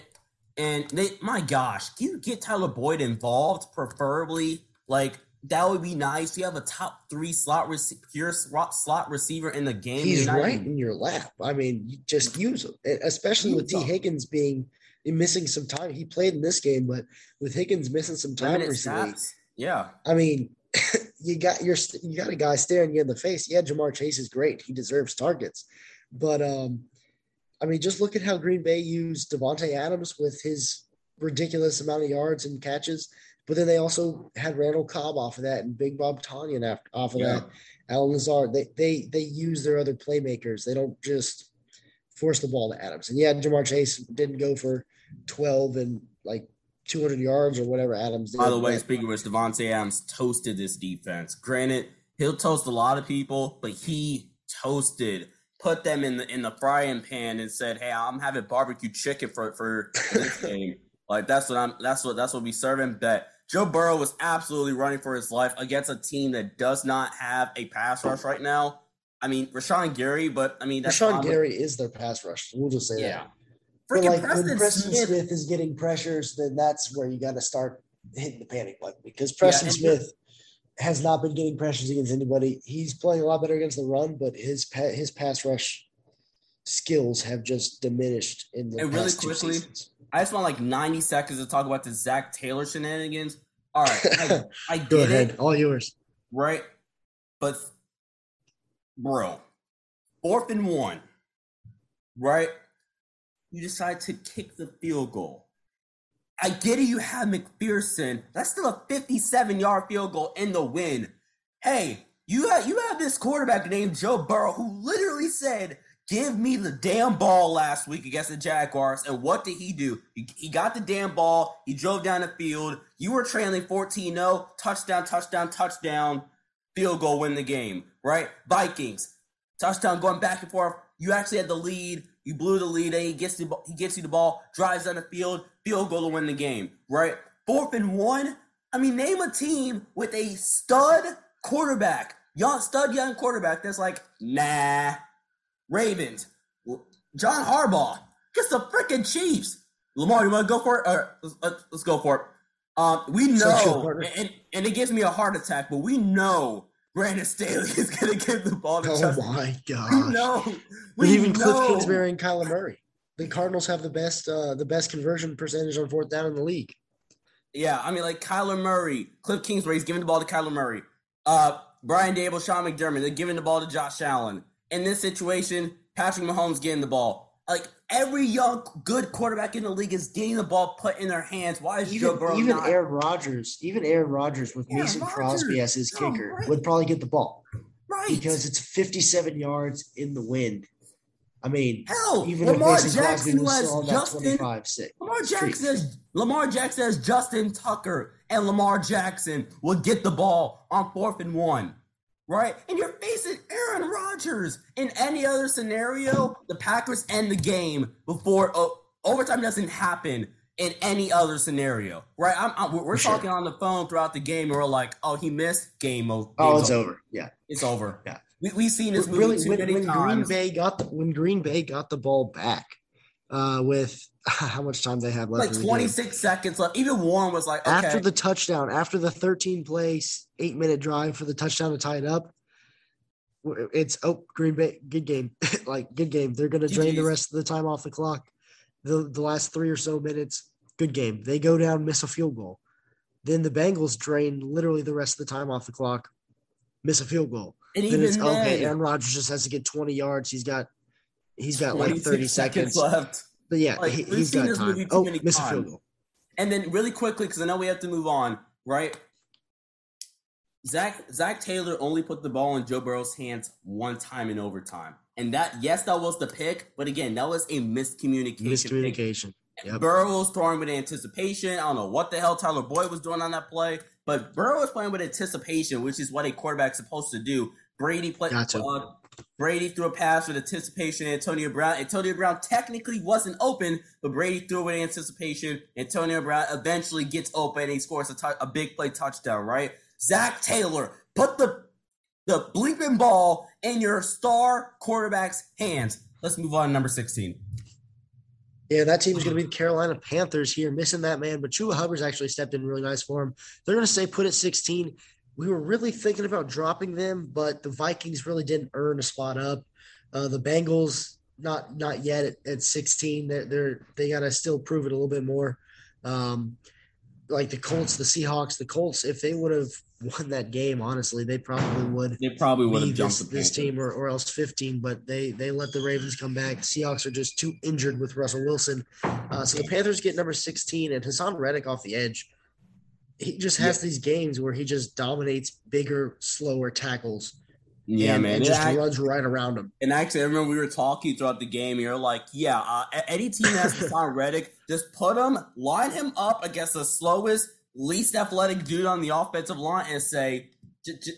and they, my gosh, can you get Tyler Boyd involved? Preferably, like that would be nice. You have a top three slot pure slot slot receiver in the game. He's right in your lap. I mean, you just use him, especially with T. Higgins being missing some time. He played in this game, but with Higgins missing some time recently. Yeah, I mean, [LAUGHS] you got your you got a guy staring you in the face. Yeah, Ja'Marr Chase is great. He deserves targets, but um, I mean, just look at how Green Bay used Davante Adams with his ridiculous amount of yards and catches. But then they also had Randall Cobb off of that and Big Bob Tonyan after, off of Yeah. that. Allen Lazard. They they they use their other playmakers. They don't just force the ball to Adams. And yeah, Ja'Marr Chase didn't go for twelve and like two hundred yards or whatever Adams did. By the way, speaking of which, Davante Adams toasted this defense. Granted, he'll toast a lot of people, but he toasted, put them in the in the frying pan, and said, "Hey, I'm having barbecue chicken for for this [LAUGHS] game. Like that's what I'm. That's what that's what we serving." Bet Joe Burrow was absolutely running for his life against a team that does not have a pass rush right now. I mean, Rashan Gary, but I mean, that's Rashan Gary is their pass rush. We'll just say Yeah. that. But Freaking like Preston, when Preston Smith, Smith. is getting pressures, then that's where you got to start hitting the panic button because Preston and- Smith has not been getting pressures against anybody. He's playing a lot better against the run, but his pa- his pass rush skills have just diminished in the And really quickly. I just want like 90 seconds to talk about the Zac Taylor shenanigans. All right, I, I [LAUGHS] Go ahead, it, all yours. right? But, bro, fourth and one, right? You decide to kick the field goal. I get it, you have McPherson. That's still a 57 yard field goal in the win. Hey, you have, you have this quarterback named Joe Burrow who literally said, Give me the damn ball last week against the Jaguars. And what did he do? He, he got the damn ball. He drove down the field. You were trailing 14 0. Touchdown, touchdown, touchdown. Field goal, win the game, right? Vikings, touchdown going back and forth. You actually had the lead. You blew the lead. He gets the he gets you the ball, drives down the field, field goal to win the game, right? Fourth and one. I mean, name a team with a stud quarterback, young stud young quarterback that's like, nah. Ravens, John Harbaugh gets the freaking Chiefs. Lamar, you want to go for it? Or let's, let's, let's go for it. Um, we know, and, and it gives me a heart attack, but we know Brandon Staley is going to give the ball to Oh Justin. my We gosh! know. We even Cliff. Kingsbury and Kyler Murray. The Cardinals have the best uh, the best conversion percentage on fourth down in the league. Yeah, I mean, like Kyler Murray, Cliff Kingsbury, he's giving the ball to Kyler Murray. Uh, Brian Daboll, Sean McDermott, they're giving the ball to Josh Allen. In this situation, Patrick Mahomes getting the ball. Like every young good quarterback in the league is getting the ball put in their hands. Why is Joe Even Burrow even not? Aaron Rodgers, even Aaron Rodgers with Aaron Mason Rodgers. Crosby as his No, kicker right. would probably get the ball right. because it's 57 yards in the wind. I mean, Hell, even Lamar if Mason Crosby Jackson was still Justin 25 6. Lamar. Jackson has Lamar Jackson has Justin Tucker, and Lamar Jackson will get the ball on fourth and one, right? And you're facing Aaron Rodgers. In any other scenario, the Packers end the game before oh, overtime doesn't happen. In any other scenario, right? I'm, I'm- we're For sure. talking on the phone throughout the game, and we're like, "Oh, he missed game over. Oh, it's over. Yeah. It's over. Yeah. we we've seen this movie really when, when Green. Bay got the when Green Bay got the ball back uh, with [LAUGHS] how much time they have left like in the game. 26 seconds left. Even Warren was like, "Okay, after the touchdown, after the 13 plays, eight minute drive for the touchdown to tie it up, it's oh Green Bay, good game, [LAUGHS] like good game. They're gonna drain the rest of the time off the clock. The the last three or so minutes, good game. They go down, miss a field goal. Then the Bengals drain literally the rest of the time off the clock, miss a field goal. and Then even it's okay. Aaron Rodgers just has to get 20 yards. He's got he's got like 26 30 seconds. left. But yeah, Like, he, seen got this time. Oh, miss a field goal. And then really quickly, because I know we have to move on, right? Zac Zac Taylor only put the ball in Joe Burrow's hands one time in overtime. And that yes, that was the pick, but again, that was a miscommunication. Miscommunication. Yep. Burrow was throwing with anticipation. I don't know what the hell Tyler Boyd was doing on that play, but Burrow was playing with anticipation, which is what a quarterback's supposed to do. Brady played. Gotcha. Uh, Brady threw a pass with anticipation. Antonio Brown. Antonio Brown technically wasn't open, but Brady threw it with anticipation. Antonio Brown eventually gets open. And he scores a, big play touchdown. Right? Zac Taylor put the the bleeping ball in your star quarterback's hands. Let's move on to number sixteen. Yeah, that team's going to be the Carolina Panthers here, missing that man. But Chuba Hubbard's actually stepped in really nice for him. They're going to say put at 16. We were really thinking about dropping them, but the Vikings really didn't earn a spot up. Uh, the Bengals not not yet at, at 16. They're, they're they got to still prove it a little bit more. Um, like the Colts, the Seahawks, the Colts, if they would have won that game, honestly, they probably would They probably would have jumped this, this team or, or else 15, but they they let the Ravens come back. The Seahawks are just too injured with Russell Wilson. Uh, so the Panthers get number 16 and Haason Reddick off the edge. He just has these games where he just dominates bigger, slower tackles. Yeah, and, man. And just act- runs right around him. And actually, I remember we were talking throughout the game. You're like, yeah, uh, any team that has [LAUGHS] Haason Reddick, just put him, line him up against the slowest, least athletic dude on the offensive line, and say, j- j-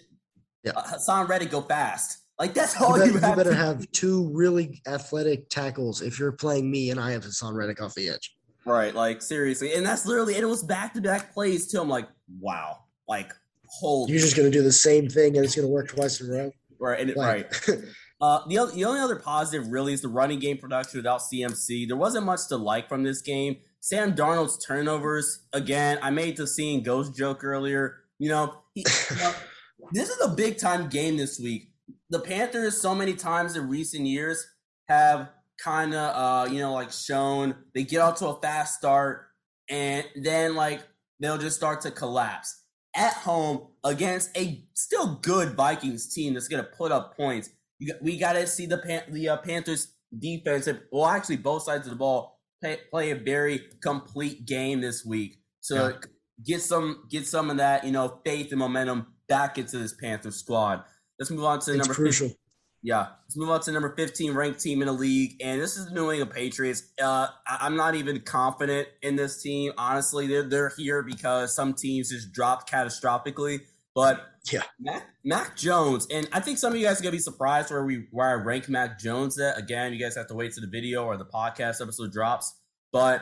Yeah. uh, Haason Reddick, go fast. Like that's You, all you, you have. better to- have two really athletic tackles if you're playing me and I have Haason Reddick off the edge. Right, like seriously, and that's literally, and it was back to back plays too. I'm like, wow, like holy, You're just going to do the same thing and it's going to work twice in a row. right, and it, Like, right. [LAUGHS] Uh, the, the only other positive really is the running game production without CMC. There wasn't much to like from this game. Sam Darnold's turnovers, again, I made the seeing ghost joke earlier. You know, he, you [LAUGHS] know, this is a big time game this week. The Panthers, so many times in recent years, have kind of, uh, you know, like shown they get out to a fast start and then like they'll just start to collapse at home against a still good Vikings team that's going to put up points. You got, we got to see the Pan, the uh, Panthers defense. Well, actually, both sides of the ball play, play a very complete game this week. So Yeah. get some get some of that you know faith and momentum back into this Panther squad. Let's move on to it's number crucial. 15. Yeah, let's move on to number 15 ranked team in the league, and this is the New England Patriots. Uh, I- I'm not even confident in this team. Honestly, they're they're here because some teams just dropped catastrophically. But Yeah. Mac, Mac Jones, and I think some of you guys are gonna be surprised where we where I rank Mac Jones at. Again, you guys have to wait to the video or the podcast episode drops. But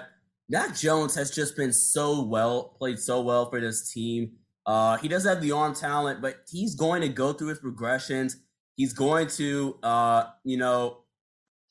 Mac Jones has just been so well played so well for this team. Uh, he does have the arm talent, but he's going to go through his progressions. He's going to, uh, you know,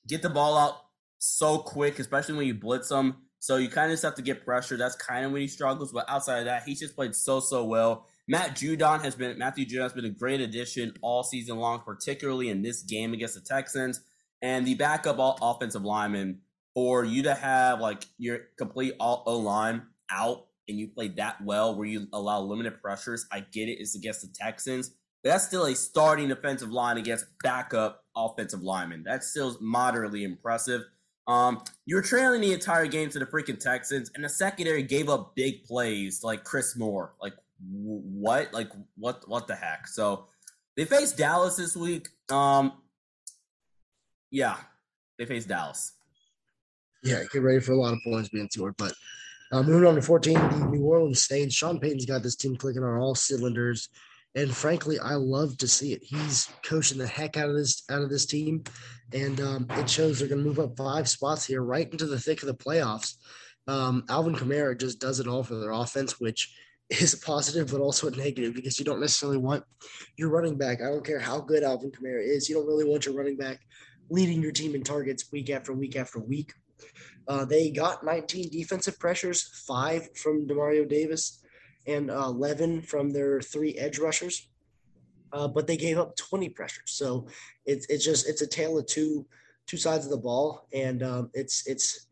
get the ball out so quick, especially when you blitz him. So you kind of just have to get pressure. That's kind of when he struggles. But outside of that, he's just played so so well. Matt Judon has been Matthew Judon has been a great addition all season long, particularly in this game against the Texans. And the backup offensive lineman for you to have like your complete all O line out and you play that well where you allow limited pressures. I get it, it's against the Texans. That's still a starting defensive line against backup offensive linemen. That's still moderately impressive. Um, you were trailing the entire game to the freaking Texans, and the secondary gave up big plays like Chris Moore. Like what? Like what? What the heck? So they faced Dallas this week. Um, yeah, they faced Dallas. Yeah, get ready for a lot of points being scored. But uh, moving on to 14, the New Orleans Saints. Sean Payton's got this team clicking on all cylinders. And frankly, I love to see it. He's coaching the heck out of this out of this team, and um, it shows they're going to move up five spots here, right into the thick of the playoffs. Um, Alvin Kamara just does it all for their offense, which is a [LAUGHS] positive, but also a negative because you don't necessarily want your running back. I don't care how good Alvin Kamara is, you don't really want your running back leading your team in targets week after week after week. Uh, they got 19 defensive pressures, five from Demario Davis and uh, 11 from their three edge rushers. Uh, but they gave up 20 pressures. So it's it's just it's a tale of two two sides of the ball, and um, it's it's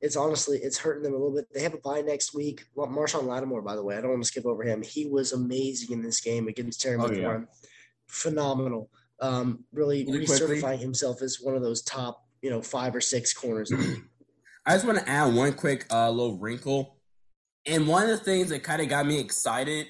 it's honestly it's hurting them a little bit. They have a bye next week. Well, Marshon Lattimore, by the way, I don't want to skip over him. He was amazing in this game against Terry oh, yeah. Phenomenal. Um, really, really recertifying quickly. himself as one of those top, you know, five or six corners. [CLEARS THROAT] I just want to add one quick uh, little wrinkle and one of the things that kind of got me excited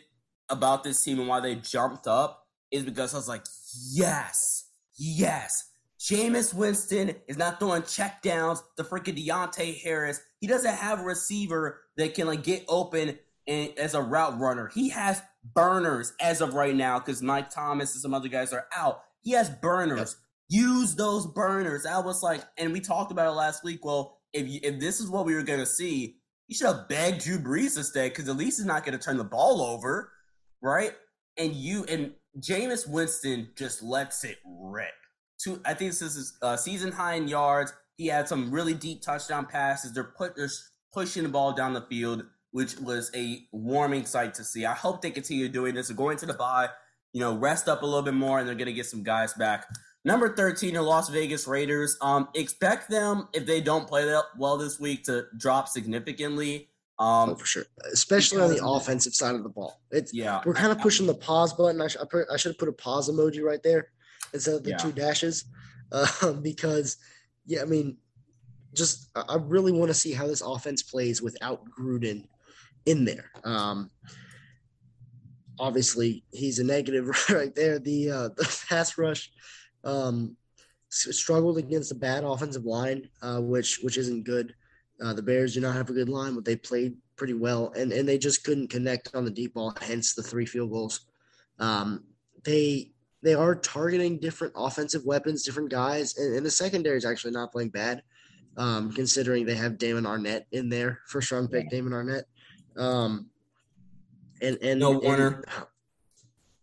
about this team and why they jumped up is because I was like, yes, yes. Jameis Winston is not throwing check downs to freaking Deonte Harris. He doesn't have a receiver that can like get open and, as a route runner. He has burners as of right now because Mike Thomas and some other guys are out. He has burners. Yep. Use those burners. I was like, and we talked about it last week. Well, if you, if this is what we were to see, you should have begged Drew Brees to stay because at least he's not going to turn the ball over, right? And you and Jameis Winston just lets it rip. Two, I think this is uh, season high in yards. He had some really deep touchdown passes. They're put they're pushing the ball down the field, which was a warming sight to see. I hope they continue doing this. They're going to the bye, you know, rest up a little bit more, and they're going to get some guys back. Number 13 the Las Vegas Raiders. Um, expect them, if they don't play that well this week, to drop significantly. Um, oh, for sure, especially on the offensive side of the ball. It's yeah, we're kind of pushing the pause button. I, sh- I, put, I should have put a pause emoji right there instead of the yeah. two dashes, uh, [LAUGHS] because yeah, I mean, just I really want to see how this offense plays without Gruden in there. Um, obviously, he's a negative [LAUGHS] right there. The uh, [LAUGHS] the pass rush um, struggled against a bad offensive line, uh, which which isn't good. Uh, the Bears do not have a good line, but they played pretty well, and and they just couldn't connect on the deep ball. Hence the three field goals. Um, they they are targeting different offensive weapons, different guys, and, and the secondary is actually not playing bad, um, considering they have Damon Arnette in there, first round pick Damon Arnette, Um, and and no Warner. And,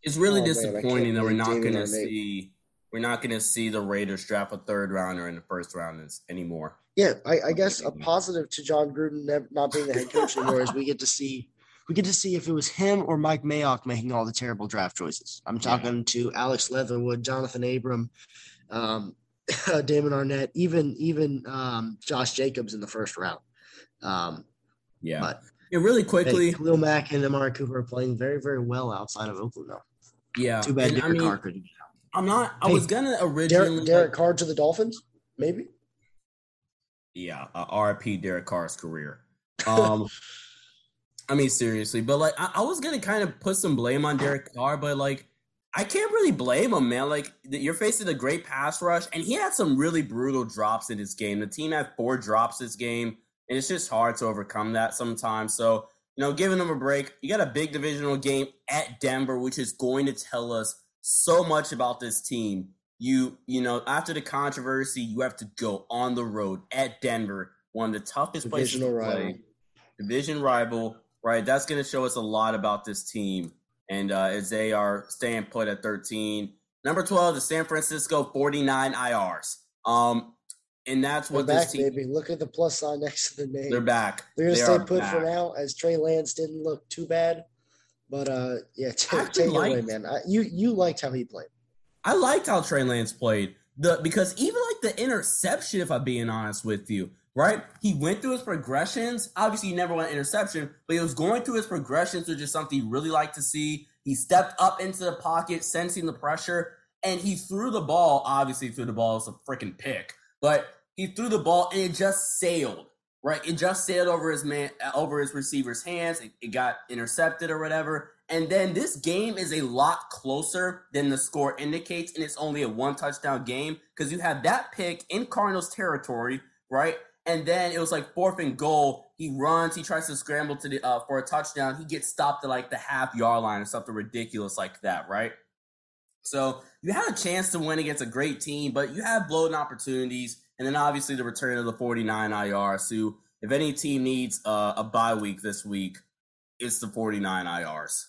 it's really oh, disappointing man, that we're not going to see we're not going to see the Raiders draft a third rounder in the first round anymore. Yeah, I, I guess a positive to Jon Gruden not being the head coach [LAUGHS] anymore is we get to see we get to see if it was him or Mike Mayock making all the terrible draft choices. I'm talking yeah. to Alex Leatherwood, Johnathan Abram, um, [LAUGHS] Damon Arnette, even even um, Josh Jacobs in the first round. Um, yeah, but yeah, really quickly, hey, Khalil Mack and Amari Cooper are playing very very well outside of Oakland though. Yeah, too bad Derek I mean, Carr couldn't I'm not. I hey, was gonna originally Derek, Derek Carr to the Dolphins, maybe. Yeah, uh, RP Derek Carr's career. [LAUGHS] Um, I mean seriously, but like I, I was gonna kind of put some blame on Derek Carr, but like I can't really blame him, man. Like you're facing a great pass rush, and he had some really brutal drops in his game. The team had four drops this game, and it's just hard to overcome that sometimes. So you know, giving them a break. You got a big divisional game at Denver, which is going to tell us so much about this team. You, you know, after the controversy, you have to go on the road at Denver, one of the toughest places to rival. play. Division rival, right? That's going to show us a lot about this team. And uh, as they are staying put at 13. Number 12, the San Francisco 49 IRs. Um, and that's what they're this back, team. Baby. Look at the plus sign next to the name. They're back. They're gonna they stay put back. for now, as Trey Lance didn't look too bad. But uh, yeah, t- take it away, man. I, you you liked how he played. I liked how Trey Lance played. The because even like the interception, if I'm being honest with you, right? He went through his progressions. Obviously, he never went interception, but he was going through his progressions, which is something you really like to see. He stepped up into the pocket, sensing the pressure, and he threw the ball. Obviously, threw the ball as a freaking pick, but he threw the ball and it just sailed. Right, it just sailed over his man, over his receiver's hands. It, it got intercepted or whatever. And then this game is a lot closer than the score indicates, and it's only a one touchdown game because you have that pick in Cardinals territory, right? And then it was like fourth and goal. He runs, he tries to scramble to the uh, for a touchdown. He gets stopped at like the half yard line or something ridiculous like that, right? So you had a chance to win against a great team, but you have blown opportunities. And then obviously the return of the 49 IRs, who, if any team needs uh, a bye week this week, it's the 49 IRs.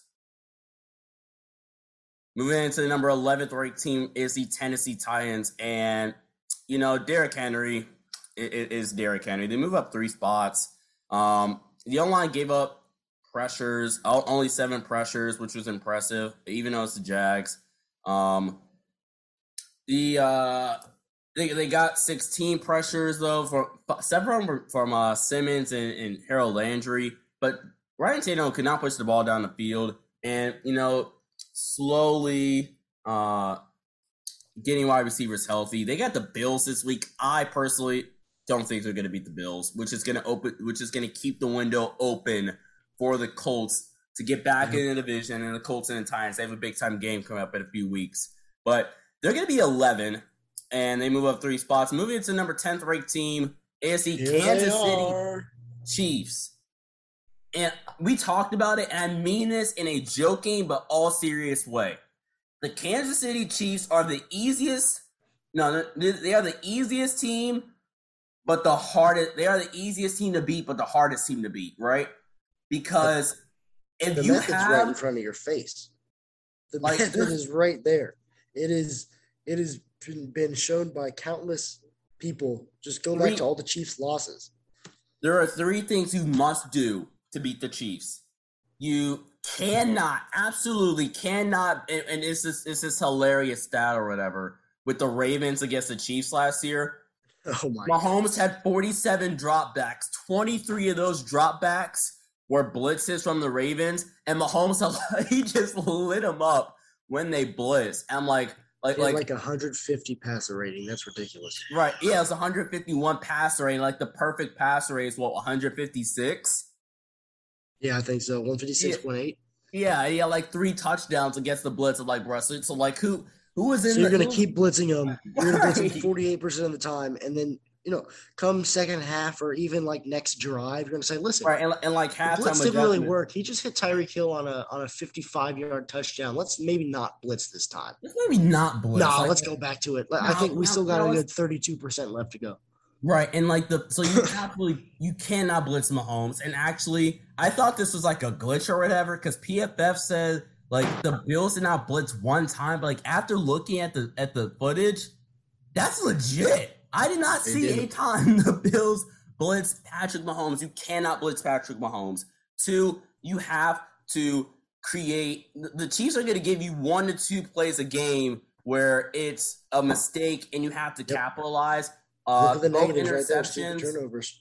Moving into the number 11th ranked team is the Tennessee Titans. And, you know, Derrick Henry is Derrick Henry. They move up three spots. Um, the online gave up pressures, only seven pressures, which was impressive, even though it's the Jags. Um, the uh, they, they got 16 pressures though for several from, from uh, Simmons and, and Harold Landry, but Ryan Tannehill could not push the ball down the field, and you know slowly uh, getting wide receivers healthy. They got the Bills this week. I personally don't think they're going to beat the Bills, which is going to open, which is going to keep the window open for the Colts to get back mm-hmm. in the division. And the Colts and the Titans, they have a big time game coming up in a few weeks, but they're going to be 11 and they move up three spots. Moving into number 10th ranked team, AFC Here Kansas City Chiefs. And we talked about it, and I mean this in a joking but all serious way. The Kansas City Chiefs are the easiest. No, they are the easiest team, but the hardest. They are the easiest team to beat, but the hardest team to beat, right? Because if the you method's have right in front of your face, the like, method is right there. It is. It has been shown by countless people. Just go back to all the Chiefs' losses. There are three things you must do to beat the Chiefs. You cannot, absolutely cannot, and, and it's this it's this hilarious stat or whatever with the Ravens against the Chiefs last year. [LAUGHS] Oh my! Mahomes God. had 47 dropbacks. 23 of those dropbacks were blitzes from the Ravens, and Mahomes [LAUGHS] he just lit them up when they blitz. I'm like, like like like 150 passer rating. That's ridiculous. Right? Yeah, it's 151 passer rating. Like the perfect passer rate is what 156. Yeah, I think so. 156.8. Yeah, yeah, like three touchdowns against the blitz. of like, bro, so, like who who was in? So you're the, gonna keep blitzing them. You're gonna blitz them [LAUGHS] 48 percent of the time, and then you know, come second half or even like next drive, you're gonna say, listen, right, and, and like halftime blitz didn't really work. He just hit Tyreek Hill on a on a 55 yard touchdown. Let's maybe not blitz this time. Let's maybe not blitz. No, like, let's go back to it. No, I think we no, still got no, a good 32 percent left to go. Right, and like the so you [LAUGHS] absolutely you cannot blitz Mahomes. And actually, I thought this was like a glitch or whatever because PFF said like the Bills did not blitz one time, but like after looking at the at the footage, that's legit. I did not they see did. a time the [LAUGHS] Bills blitz Patrick Mahomes. You cannot blitz Patrick Mahomes. Two, you have to create. The Chiefs are going to give you one to two plays a game where it's a mistake and you have to yep. capitalize. Uh, Look at the negatives right there. Turnovers.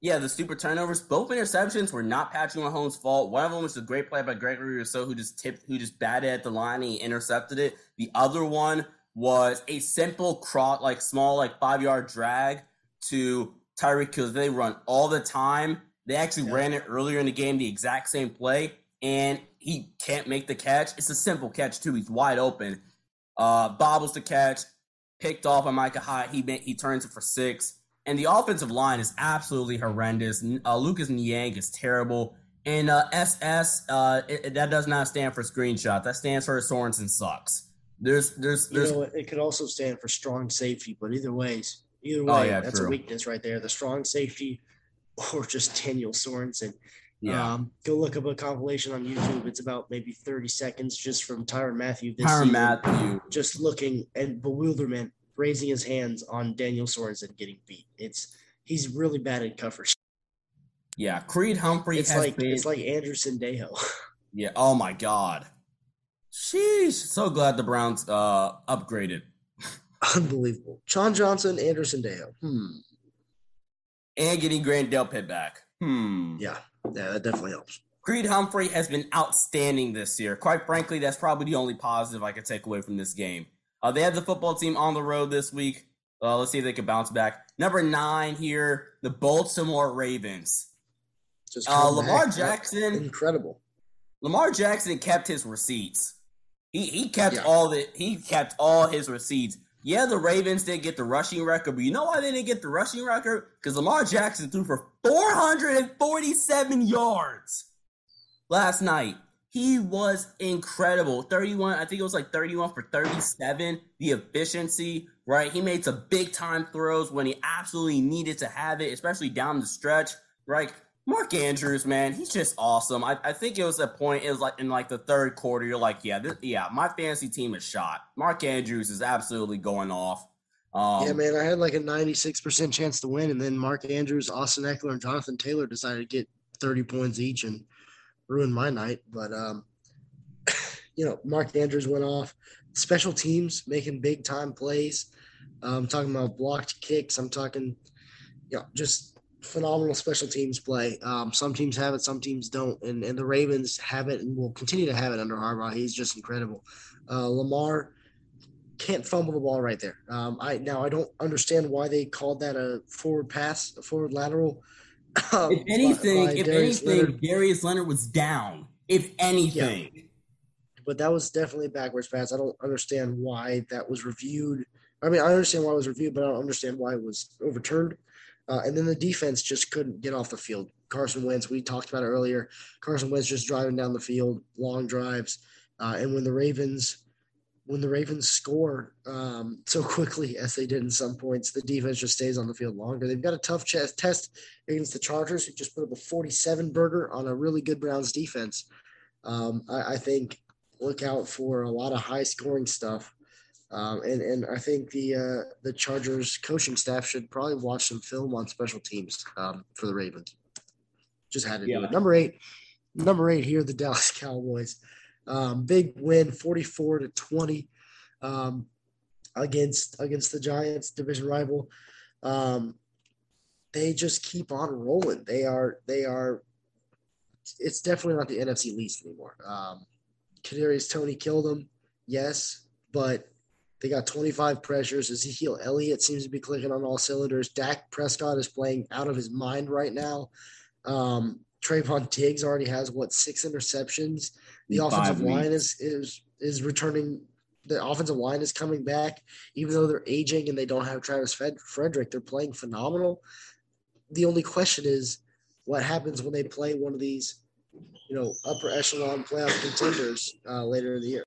Yeah, the stupid turnovers. Both interceptions were not Patrick Mahomes' fault. One of them was a great play by Gregory Rousseau, who just tipped, who just batted at the line and he intercepted it. The other one was a simple cross, like small, like five yard drag to Tyreek Hill. They run all the time. They actually yeah. ran it earlier in the game, the exact same play, and he can't make the catch. It's a simple catch too. He's wide open. Uh, bobbles the catch, picked off by Micah Hyde. He he turns it for six. And the offensive line is absolutely horrendous. Uh, Lucas Niang is terrible. And uh, SS, uh, it, that does not stand for screenshot. That stands for Sorensen sucks. There's, there's, there's. You know, it could also stand for strong safety, but either ways, either oh, way, oh, yeah, that's true. a weakness right there. The strong safety, [LAUGHS] or just Daniel Sorensen. Yeah. Um, go look up a compilation on YouTube. It's about maybe 30 seconds just from Tyrann Mathieu. This Tyrann Mathieu. Just looking and bewilderment, raising his hands on Daniel Sorensen getting beat. It's he's really bad at coverage. Yeah, Creed Humphrey. It's like been, it's like Anderson Sendejo. [LAUGHS] yeah. Oh my God. Sheesh. So glad the Browns uh upgraded. Unbelievable. Sean Johnson, Anderson Dale. Hmm. And getting Grant Delpit back. Hmm. Yeah. Yeah, that definitely helps. Creed Humphrey has been outstanding this year. Quite frankly, that's probably the only positive I could take away from this game. Uh, they have the football team on the road this week. Uh, let's see if they can bounce back. Number nine here, the Baltimore Ravens. Just Uh, Lamar back. Jackson. incredible. Lamar Jackson kept his receipts. He he kept Yeah. all the he kept all his receipts. Yeah, the Ravens didn't get the rushing record, but you know why they didn't get the rushing record? Because Lamar Jackson threw for 447 yards last night. He was incredible. 31, I think it was like 31 for 37. The efficiency, right? He made some big time throws when he absolutely needed to have it, especially down the stretch, right? Mark Andrews, man, he's just awesome. I, I think it was a point, it was like in like the third quarter, you're like, yeah, this, yeah, my fantasy team is shot. Mark Andrews is absolutely going off. Um, yeah, man, I had like a 96% chance to win, and then Mark Andrews, Austin Ekeler, and Jonathan Taylor decided to get 30 points each and ruin my night. But, um, [LAUGHS] you know, Mark Andrews went off. Special teams making big time plays. I'm talking about blocked kicks. I'm talking, you know, just phenomenal special teams play. Um, some teams have it, some teams don't, and and the Ravens have it and will continue to have it under Harbaugh. He's just incredible. Uh, Lamar can't fumble the ball right there. Um, I now I don't understand why they called that a forward pass, a forward lateral. um, if anything, by- by if Darius anything, Leonard. Darius Leonard was down. If anything. but that was definitely a backwards pass. I don't understand why that was reviewed. I mean, I understand why it was reviewed, but I don't understand why it was overturned. Uh, and then the defense just couldn't get off the field. Carson Wentz, we talked about it earlier. Carson Wentz just driving down the field, long drives, uh, and when the Ravens, when the Ravens score um, [LAUGHS] so quickly as they did in some points, the defense just stays on the field longer. They've got a tough chest test against the Chargers, who just put up a 47 burger on a really good Browns defense. Um, I, I think look out for a lot of high scoring stuff. Um, and, and I think the uh, the Chargers coaching staff should probably watch some film on special teams um, for the Ravens. Just had to Yeah. do it. Number eight, number eight here, the [LAUGHS] Dallas Cowboys. Um, big win, forty four to twenty, um, against against the Giants, division rival. Um, they just keep on rolling. They are they are. It's definitely not the NFC least anymore. Um, Kadarius Toney killed them, yes, but they got 25 pressures. Ezekiel Elliott seems to be clicking on all cylinders. Dak Prescott is playing out of his mind right now. Um, Trevon Diggs already has what six interceptions. The In offensive five line is is is returning. The offensive line is coming back, even though they're aging and they don't have Travis Fred- Frederick. They're playing phenomenal. The only question is, what happens when they play one of these, you know, upper echelon playoff contenders uh, later in the year?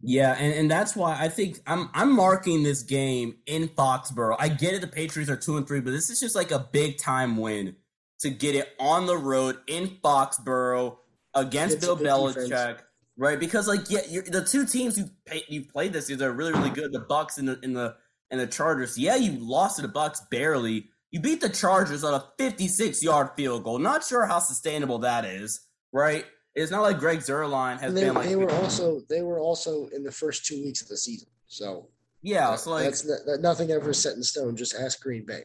Yeah, and, and that's why I think I'm I'm marking this game in Foxborough. I get it, the Patriots are two and three, but this is just like a big time win to get it on the road in Foxborough against It's Bill Belichick, defense. right? Because like yeah, you're, the two teams you pay, you've played this year they're really really good. The Bucks and the in the and the Chargers. Yeah, you lost to the Bucks barely. You beat the Chargers on a 56 yard field goal. Not sure how sustainable that is, right? It's not like Greg Zuerlein has they, been like they were also they were also in the first two weeks of the season. So yeah, so like that's not, that, nothing ever set in stone. Just ask Green Bay.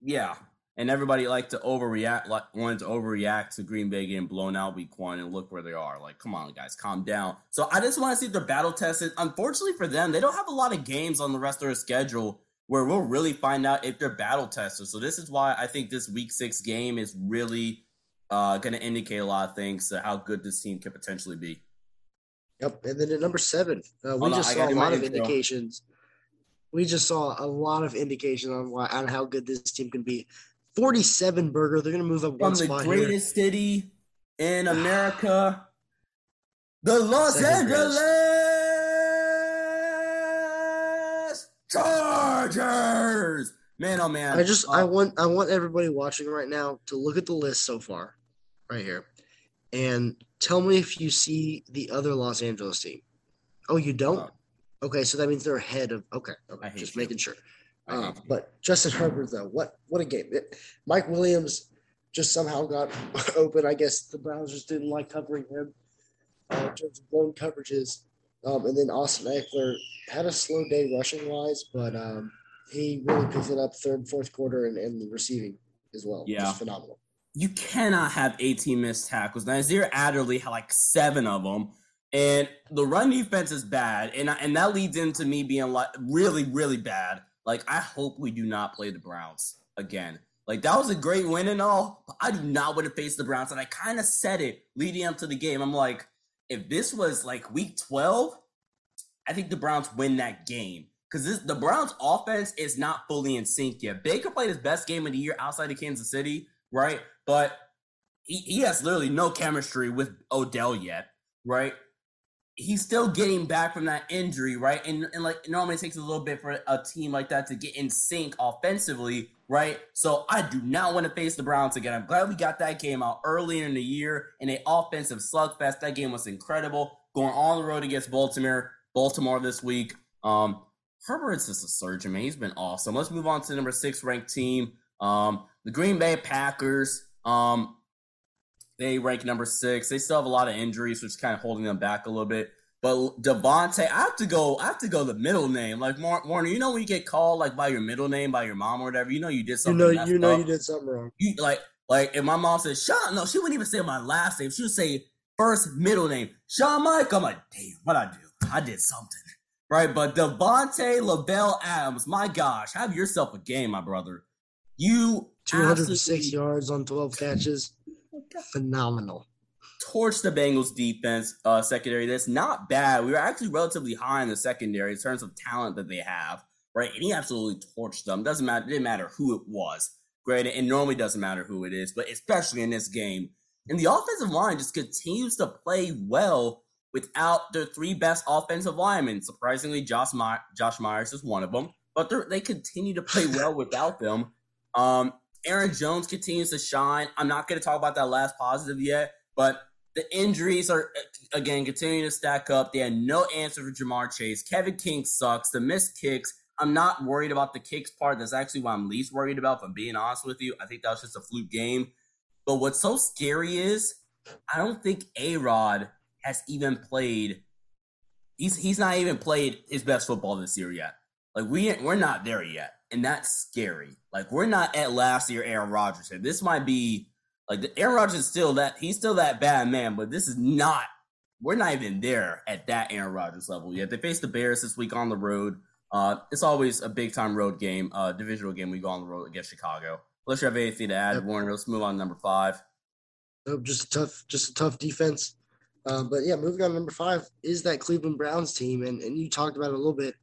Yeah, and everybody like to overreact, like wanted to overreact to Green Bay getting blown out week one, and look where they are. Like, come on, guys, calm down. So I just want to see if they're battle tested. Unfortunately for them, they don't have a lot of games on the rest of their schedule where we'll really find out if they're battle tested. So this is why I think this week six game is really uh, going to indicate a lot of things to how good this team could potentially be. Yep. And then at number seven, uh, we on, just saw a lot of intro. indications. We just saw a lot of indication on why on how good this team can be. Forty-seven burger. They're going to move up From one the spot here. The greatest city in [SIGHS] America, the Los Second. Angeles Chargers. Man, oh man! I just Uh, I want I want everybody watching right now to look at the list so far, right here, and tell me if you see the other Los Angeles team. Oh, you don't? Uh, Okay, so that means they're ahead of. Okay, okay, just you. making sure. Uh, but Justin Herbert, though, what what a game! It- Mike Williams just somehow got [LAUGHS] open. I guess the Browns just didn't like covering him uh, in terms of blown coverages. Um, and then Austin Ekeler had a slow day rushing wise, but um, he really picks it up third, fourth quarter, and, and the receiving as well. Yeah. phenomenal. you cannot have 18 missed tackles. Nasir Adderley had like seven of them, and the run defense is bad, and and that leads into me being like really really bad. like I hope we do not play the Browns again. Like that was a great win and all, but I do not want to face the Browns. And I kind of said it leading up to the game. I'm like, if this was like week 12, I think the Browns win that game. Because the Browns offense is not fully in sync yet. Baker played his best game of the year outside of Kansas City, right? But he, he has literally no chemistry with Odell yet, right? He's still getting back from that injury, right? And, and like normally takes a little bit for a team like that to get in sync offensively, right? So I do not want to face the Browns again. I'm glad we got that game out earlier in the year in an offensive slugfest. That game was incredible. Going on the road against Baltimore, Baltimore this week. Um, Herbert's just a surgeon, man. He's been awesome. Let's move on to the number six ranked team, um, the Green Bay Packers. Um, they rank number six. They still have a lot of injuries, which is kind of holding them back a little bit. But Davante, I have to go. I have to go the middle name. Like Warner, you know when you get called like by your middle name by your mom or whatever, you know you did something. You know, you know up. you did something wrong. You like like if my mom said Sean, no, she wouldn't even say my last name. She would say first middle name Sean Mike. I'm like, damn, what I do? I did something right. But Davante Lavell Adams, my gosh, have yourself a game, my brother. You 206 yards on 12 catches, phenomenal torched the Bengals defense uh, secondary. That's not bad. We were actually relatively high in the secondary in terms of talent that they have, right? And he absolutely torched them. Doesn't matter. It didn't matter who it was. Great. And normally doesn't matter who it is, but especially in this game. And the offensive line just continues to play well without their three best offensive linemen. Surprisingly, Josh, My- Josh Myers is one of them, but they continue to play well [LAUGHS] without them. Um, Aaron Jones continues to shine. I'm not going to talk about that last positive yet, but the injuries are again continuing to stack up. They had no answer for Ja'Marr Chase. Kevin King sucks. The missed kicks. I'm not worried about the kicks part. That's actually what I'm least worried about. If I'm being honest with you, I think that was just a fluke game. But what's so scary is I don't think A Rod has even played. He's he's not even played his best football this year yet. Like we we're not there yet, and that's scary. Like we're not at last year Aaron Rodgers. And this might be like the Aaron Rodgers is still that he's still that bad man, but this is not. We're not even there at that Aaron Rodgers level yet. They face the Bears this week on the road. Uh, it's always a big time road game, uh, divisional game. We go on the road against Chicago. Unless you have anything to add, yep. Warren, let's move on to number five. Nope, just a tough, just a tough defense. Uh, but yeah, moving on to number five is that Cleveland Browns team, and and you talked about it a little bit.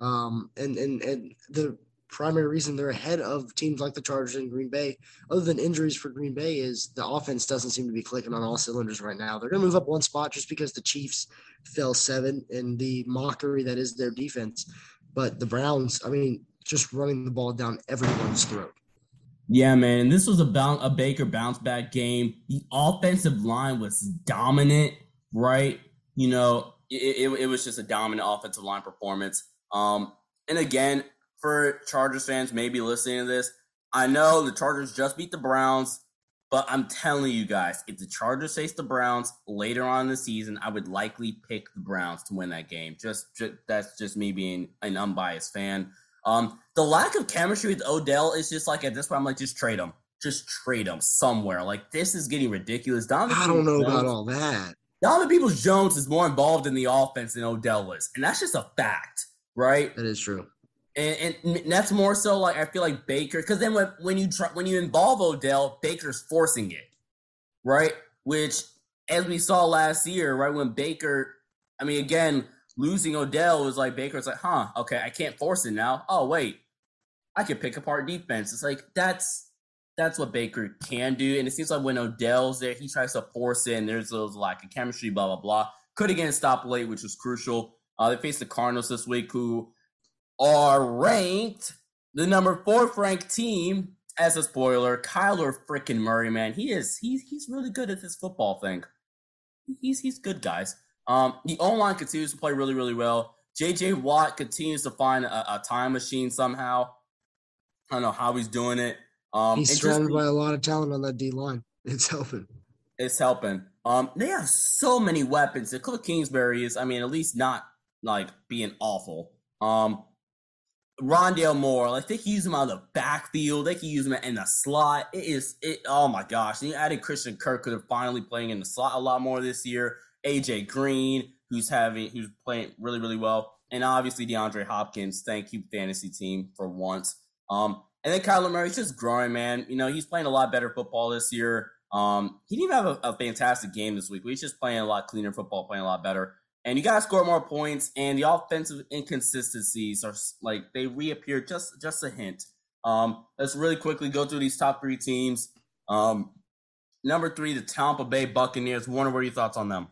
Um, and and and the primary reason they're ahead of teams like the Chargers and Green Bay, other than injuries for Green Bay, is the offense doesn't seem to be clicking on all cylinders right now. They're going to move up one spot just because the Chiefs fell seven and the mockery that is their defense. But the Browns, I mean, just running the ball down everyone's throat. Yeah, man. This was a, bounce, a Baker bounce back game. The offensive line was dominant, right? You know, it, it, it was just a dominant offensive line performance. Um, and again, for Chargers fans maybe listening to this, I know the Chargers just beat the Browns, but I'm telling you guys, if the Chargers face the Browns later on in the season, I would likely pick the Browns to win that game. Just, just that's just me being an unbiased fan. Um, the lack of chemistry with Odell is just like at this point, I'm like, just trade him, just trade him somewhere. Like this is getting ridiculous. Donovan I don't know Jones, about all that. Donovan Peoples Jones is more involved in the offense than Odell is, and that's just a fact, right? That is true and, and that's more so like I feel like Baker because then when when you try when you involve Odell, Baker's forcing it, right? Which as we saw last year, right when Baker, I mean again losing Odell was like Baker's like, huh, okay, I can't force it now. Oh wait, I can pick apart defense. It's like that's that's what Baker can do, and it seems like when Odell's there, he tries to force in. there's those lack of chemistry, blah blah blah. Could again stop late, which was crucial. Uh, they faced the Cardinals this week, who are ranked the number fourth ranked team. As a spoiler, Kyler freaking Murray, man, he is he's he's really good at this football thing. He's he's good, guys. Um, the O line continues to play really really well. JJ Watt continues to find a, a, time machine somehow. I don't know how he's doing it. Um, he's surrounded by a lot of talent on that D line. [LAUGHS] It's helping. It's helping. Um, they have so many weapons. The Cliff Kingsbury is, I mean, at least not like being awful. Um, Rondale Moore, like they can use him out of the backfield. They can use him in the slot. It is it. Oh my gosh! And you added Christian Kirk, could have finally playing in the slot a lot more this year. AJ Green, who's having who's playing really really well, and obviously DeAndre Hopkins. Thank you, fantasy team, for once. Um, and then Kyler Murray's just growing, man. You know, he's playing a lot better football this year. Um, he didn't even have a, a fantastic game this week. He's just playing a lot cleaner football, playing a lot better. And you got to score more points. And the offensive inconsistencies are like they reappear just just a hint. Um, let's really quickly go through these top three teams. Um, number three, the Tampa Bay Buccaneers. Warner, what are your thoughts on them?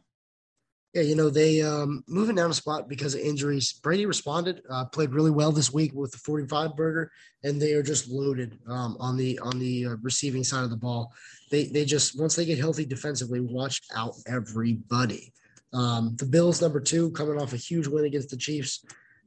Yeah, you know, they um moving down a spot because of injuries. Brady responded, uh, played really well this week with the 45 burger, and they are just loaded um, on the on the uh, receiving side of the ball. They they just once they get healthy defensively, watch out everybody. Um, the Bills number two coming off a huge win against the Chiefs.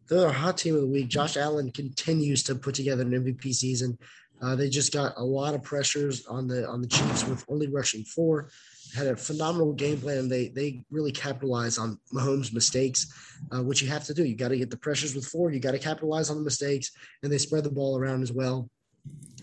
They're a hot team of the week. Josh Allen continues to put together an MVP season. Uh, they just got a lot of pressures on the on the Chiefs with only rushing four had a phenomenal game plan. They they really capitalized on Mahomes' mistakes, uh, which you have to do. You got to get the pressures with four. You got to capitalize on the mistakes, and they spread the ball around as well,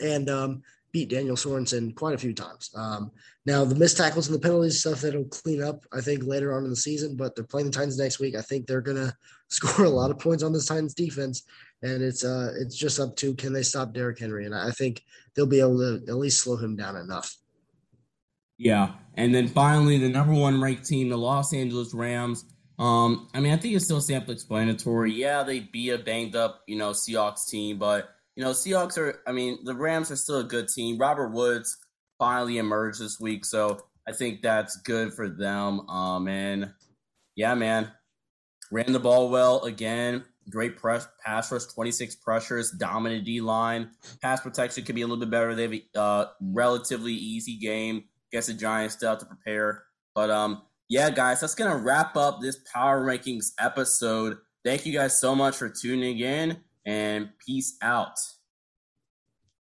and um, beat Daniel Sorensen quite a few times. Um, now the missed tackles and the penalties stuff that'll clean up, I think, later on in the season. But they're playing the Titans next week. I think they're gonna [LAUGHS] score a lot of points on this Titans defense, and it's uh it's just up to can they stop Derrick Henry, and I think they'll be able to at least slow him down enough. Yeah. And then finally, the number one ranked team, the Los Angeles Rams. Um, I mean, I think it's still sample explanatory. Yeah, they beat a banged up, you know, Seahawks team, but you know, Seahawks are. I mean, the Rams are still a good team. Robert Woods finally emerged this week, so I think that's good for them. Um, and yeah, man, ran the ball well again. Great press, pass rush, 26 pressures, dominant D line. Pass protection could be a little bit better. They have a uh, relatively easy game guess the Giants still to prepare. But um, yeah, guys, that's gonna wrap up this power rankings episode. Thank you guys so much for tuning in, and peace out.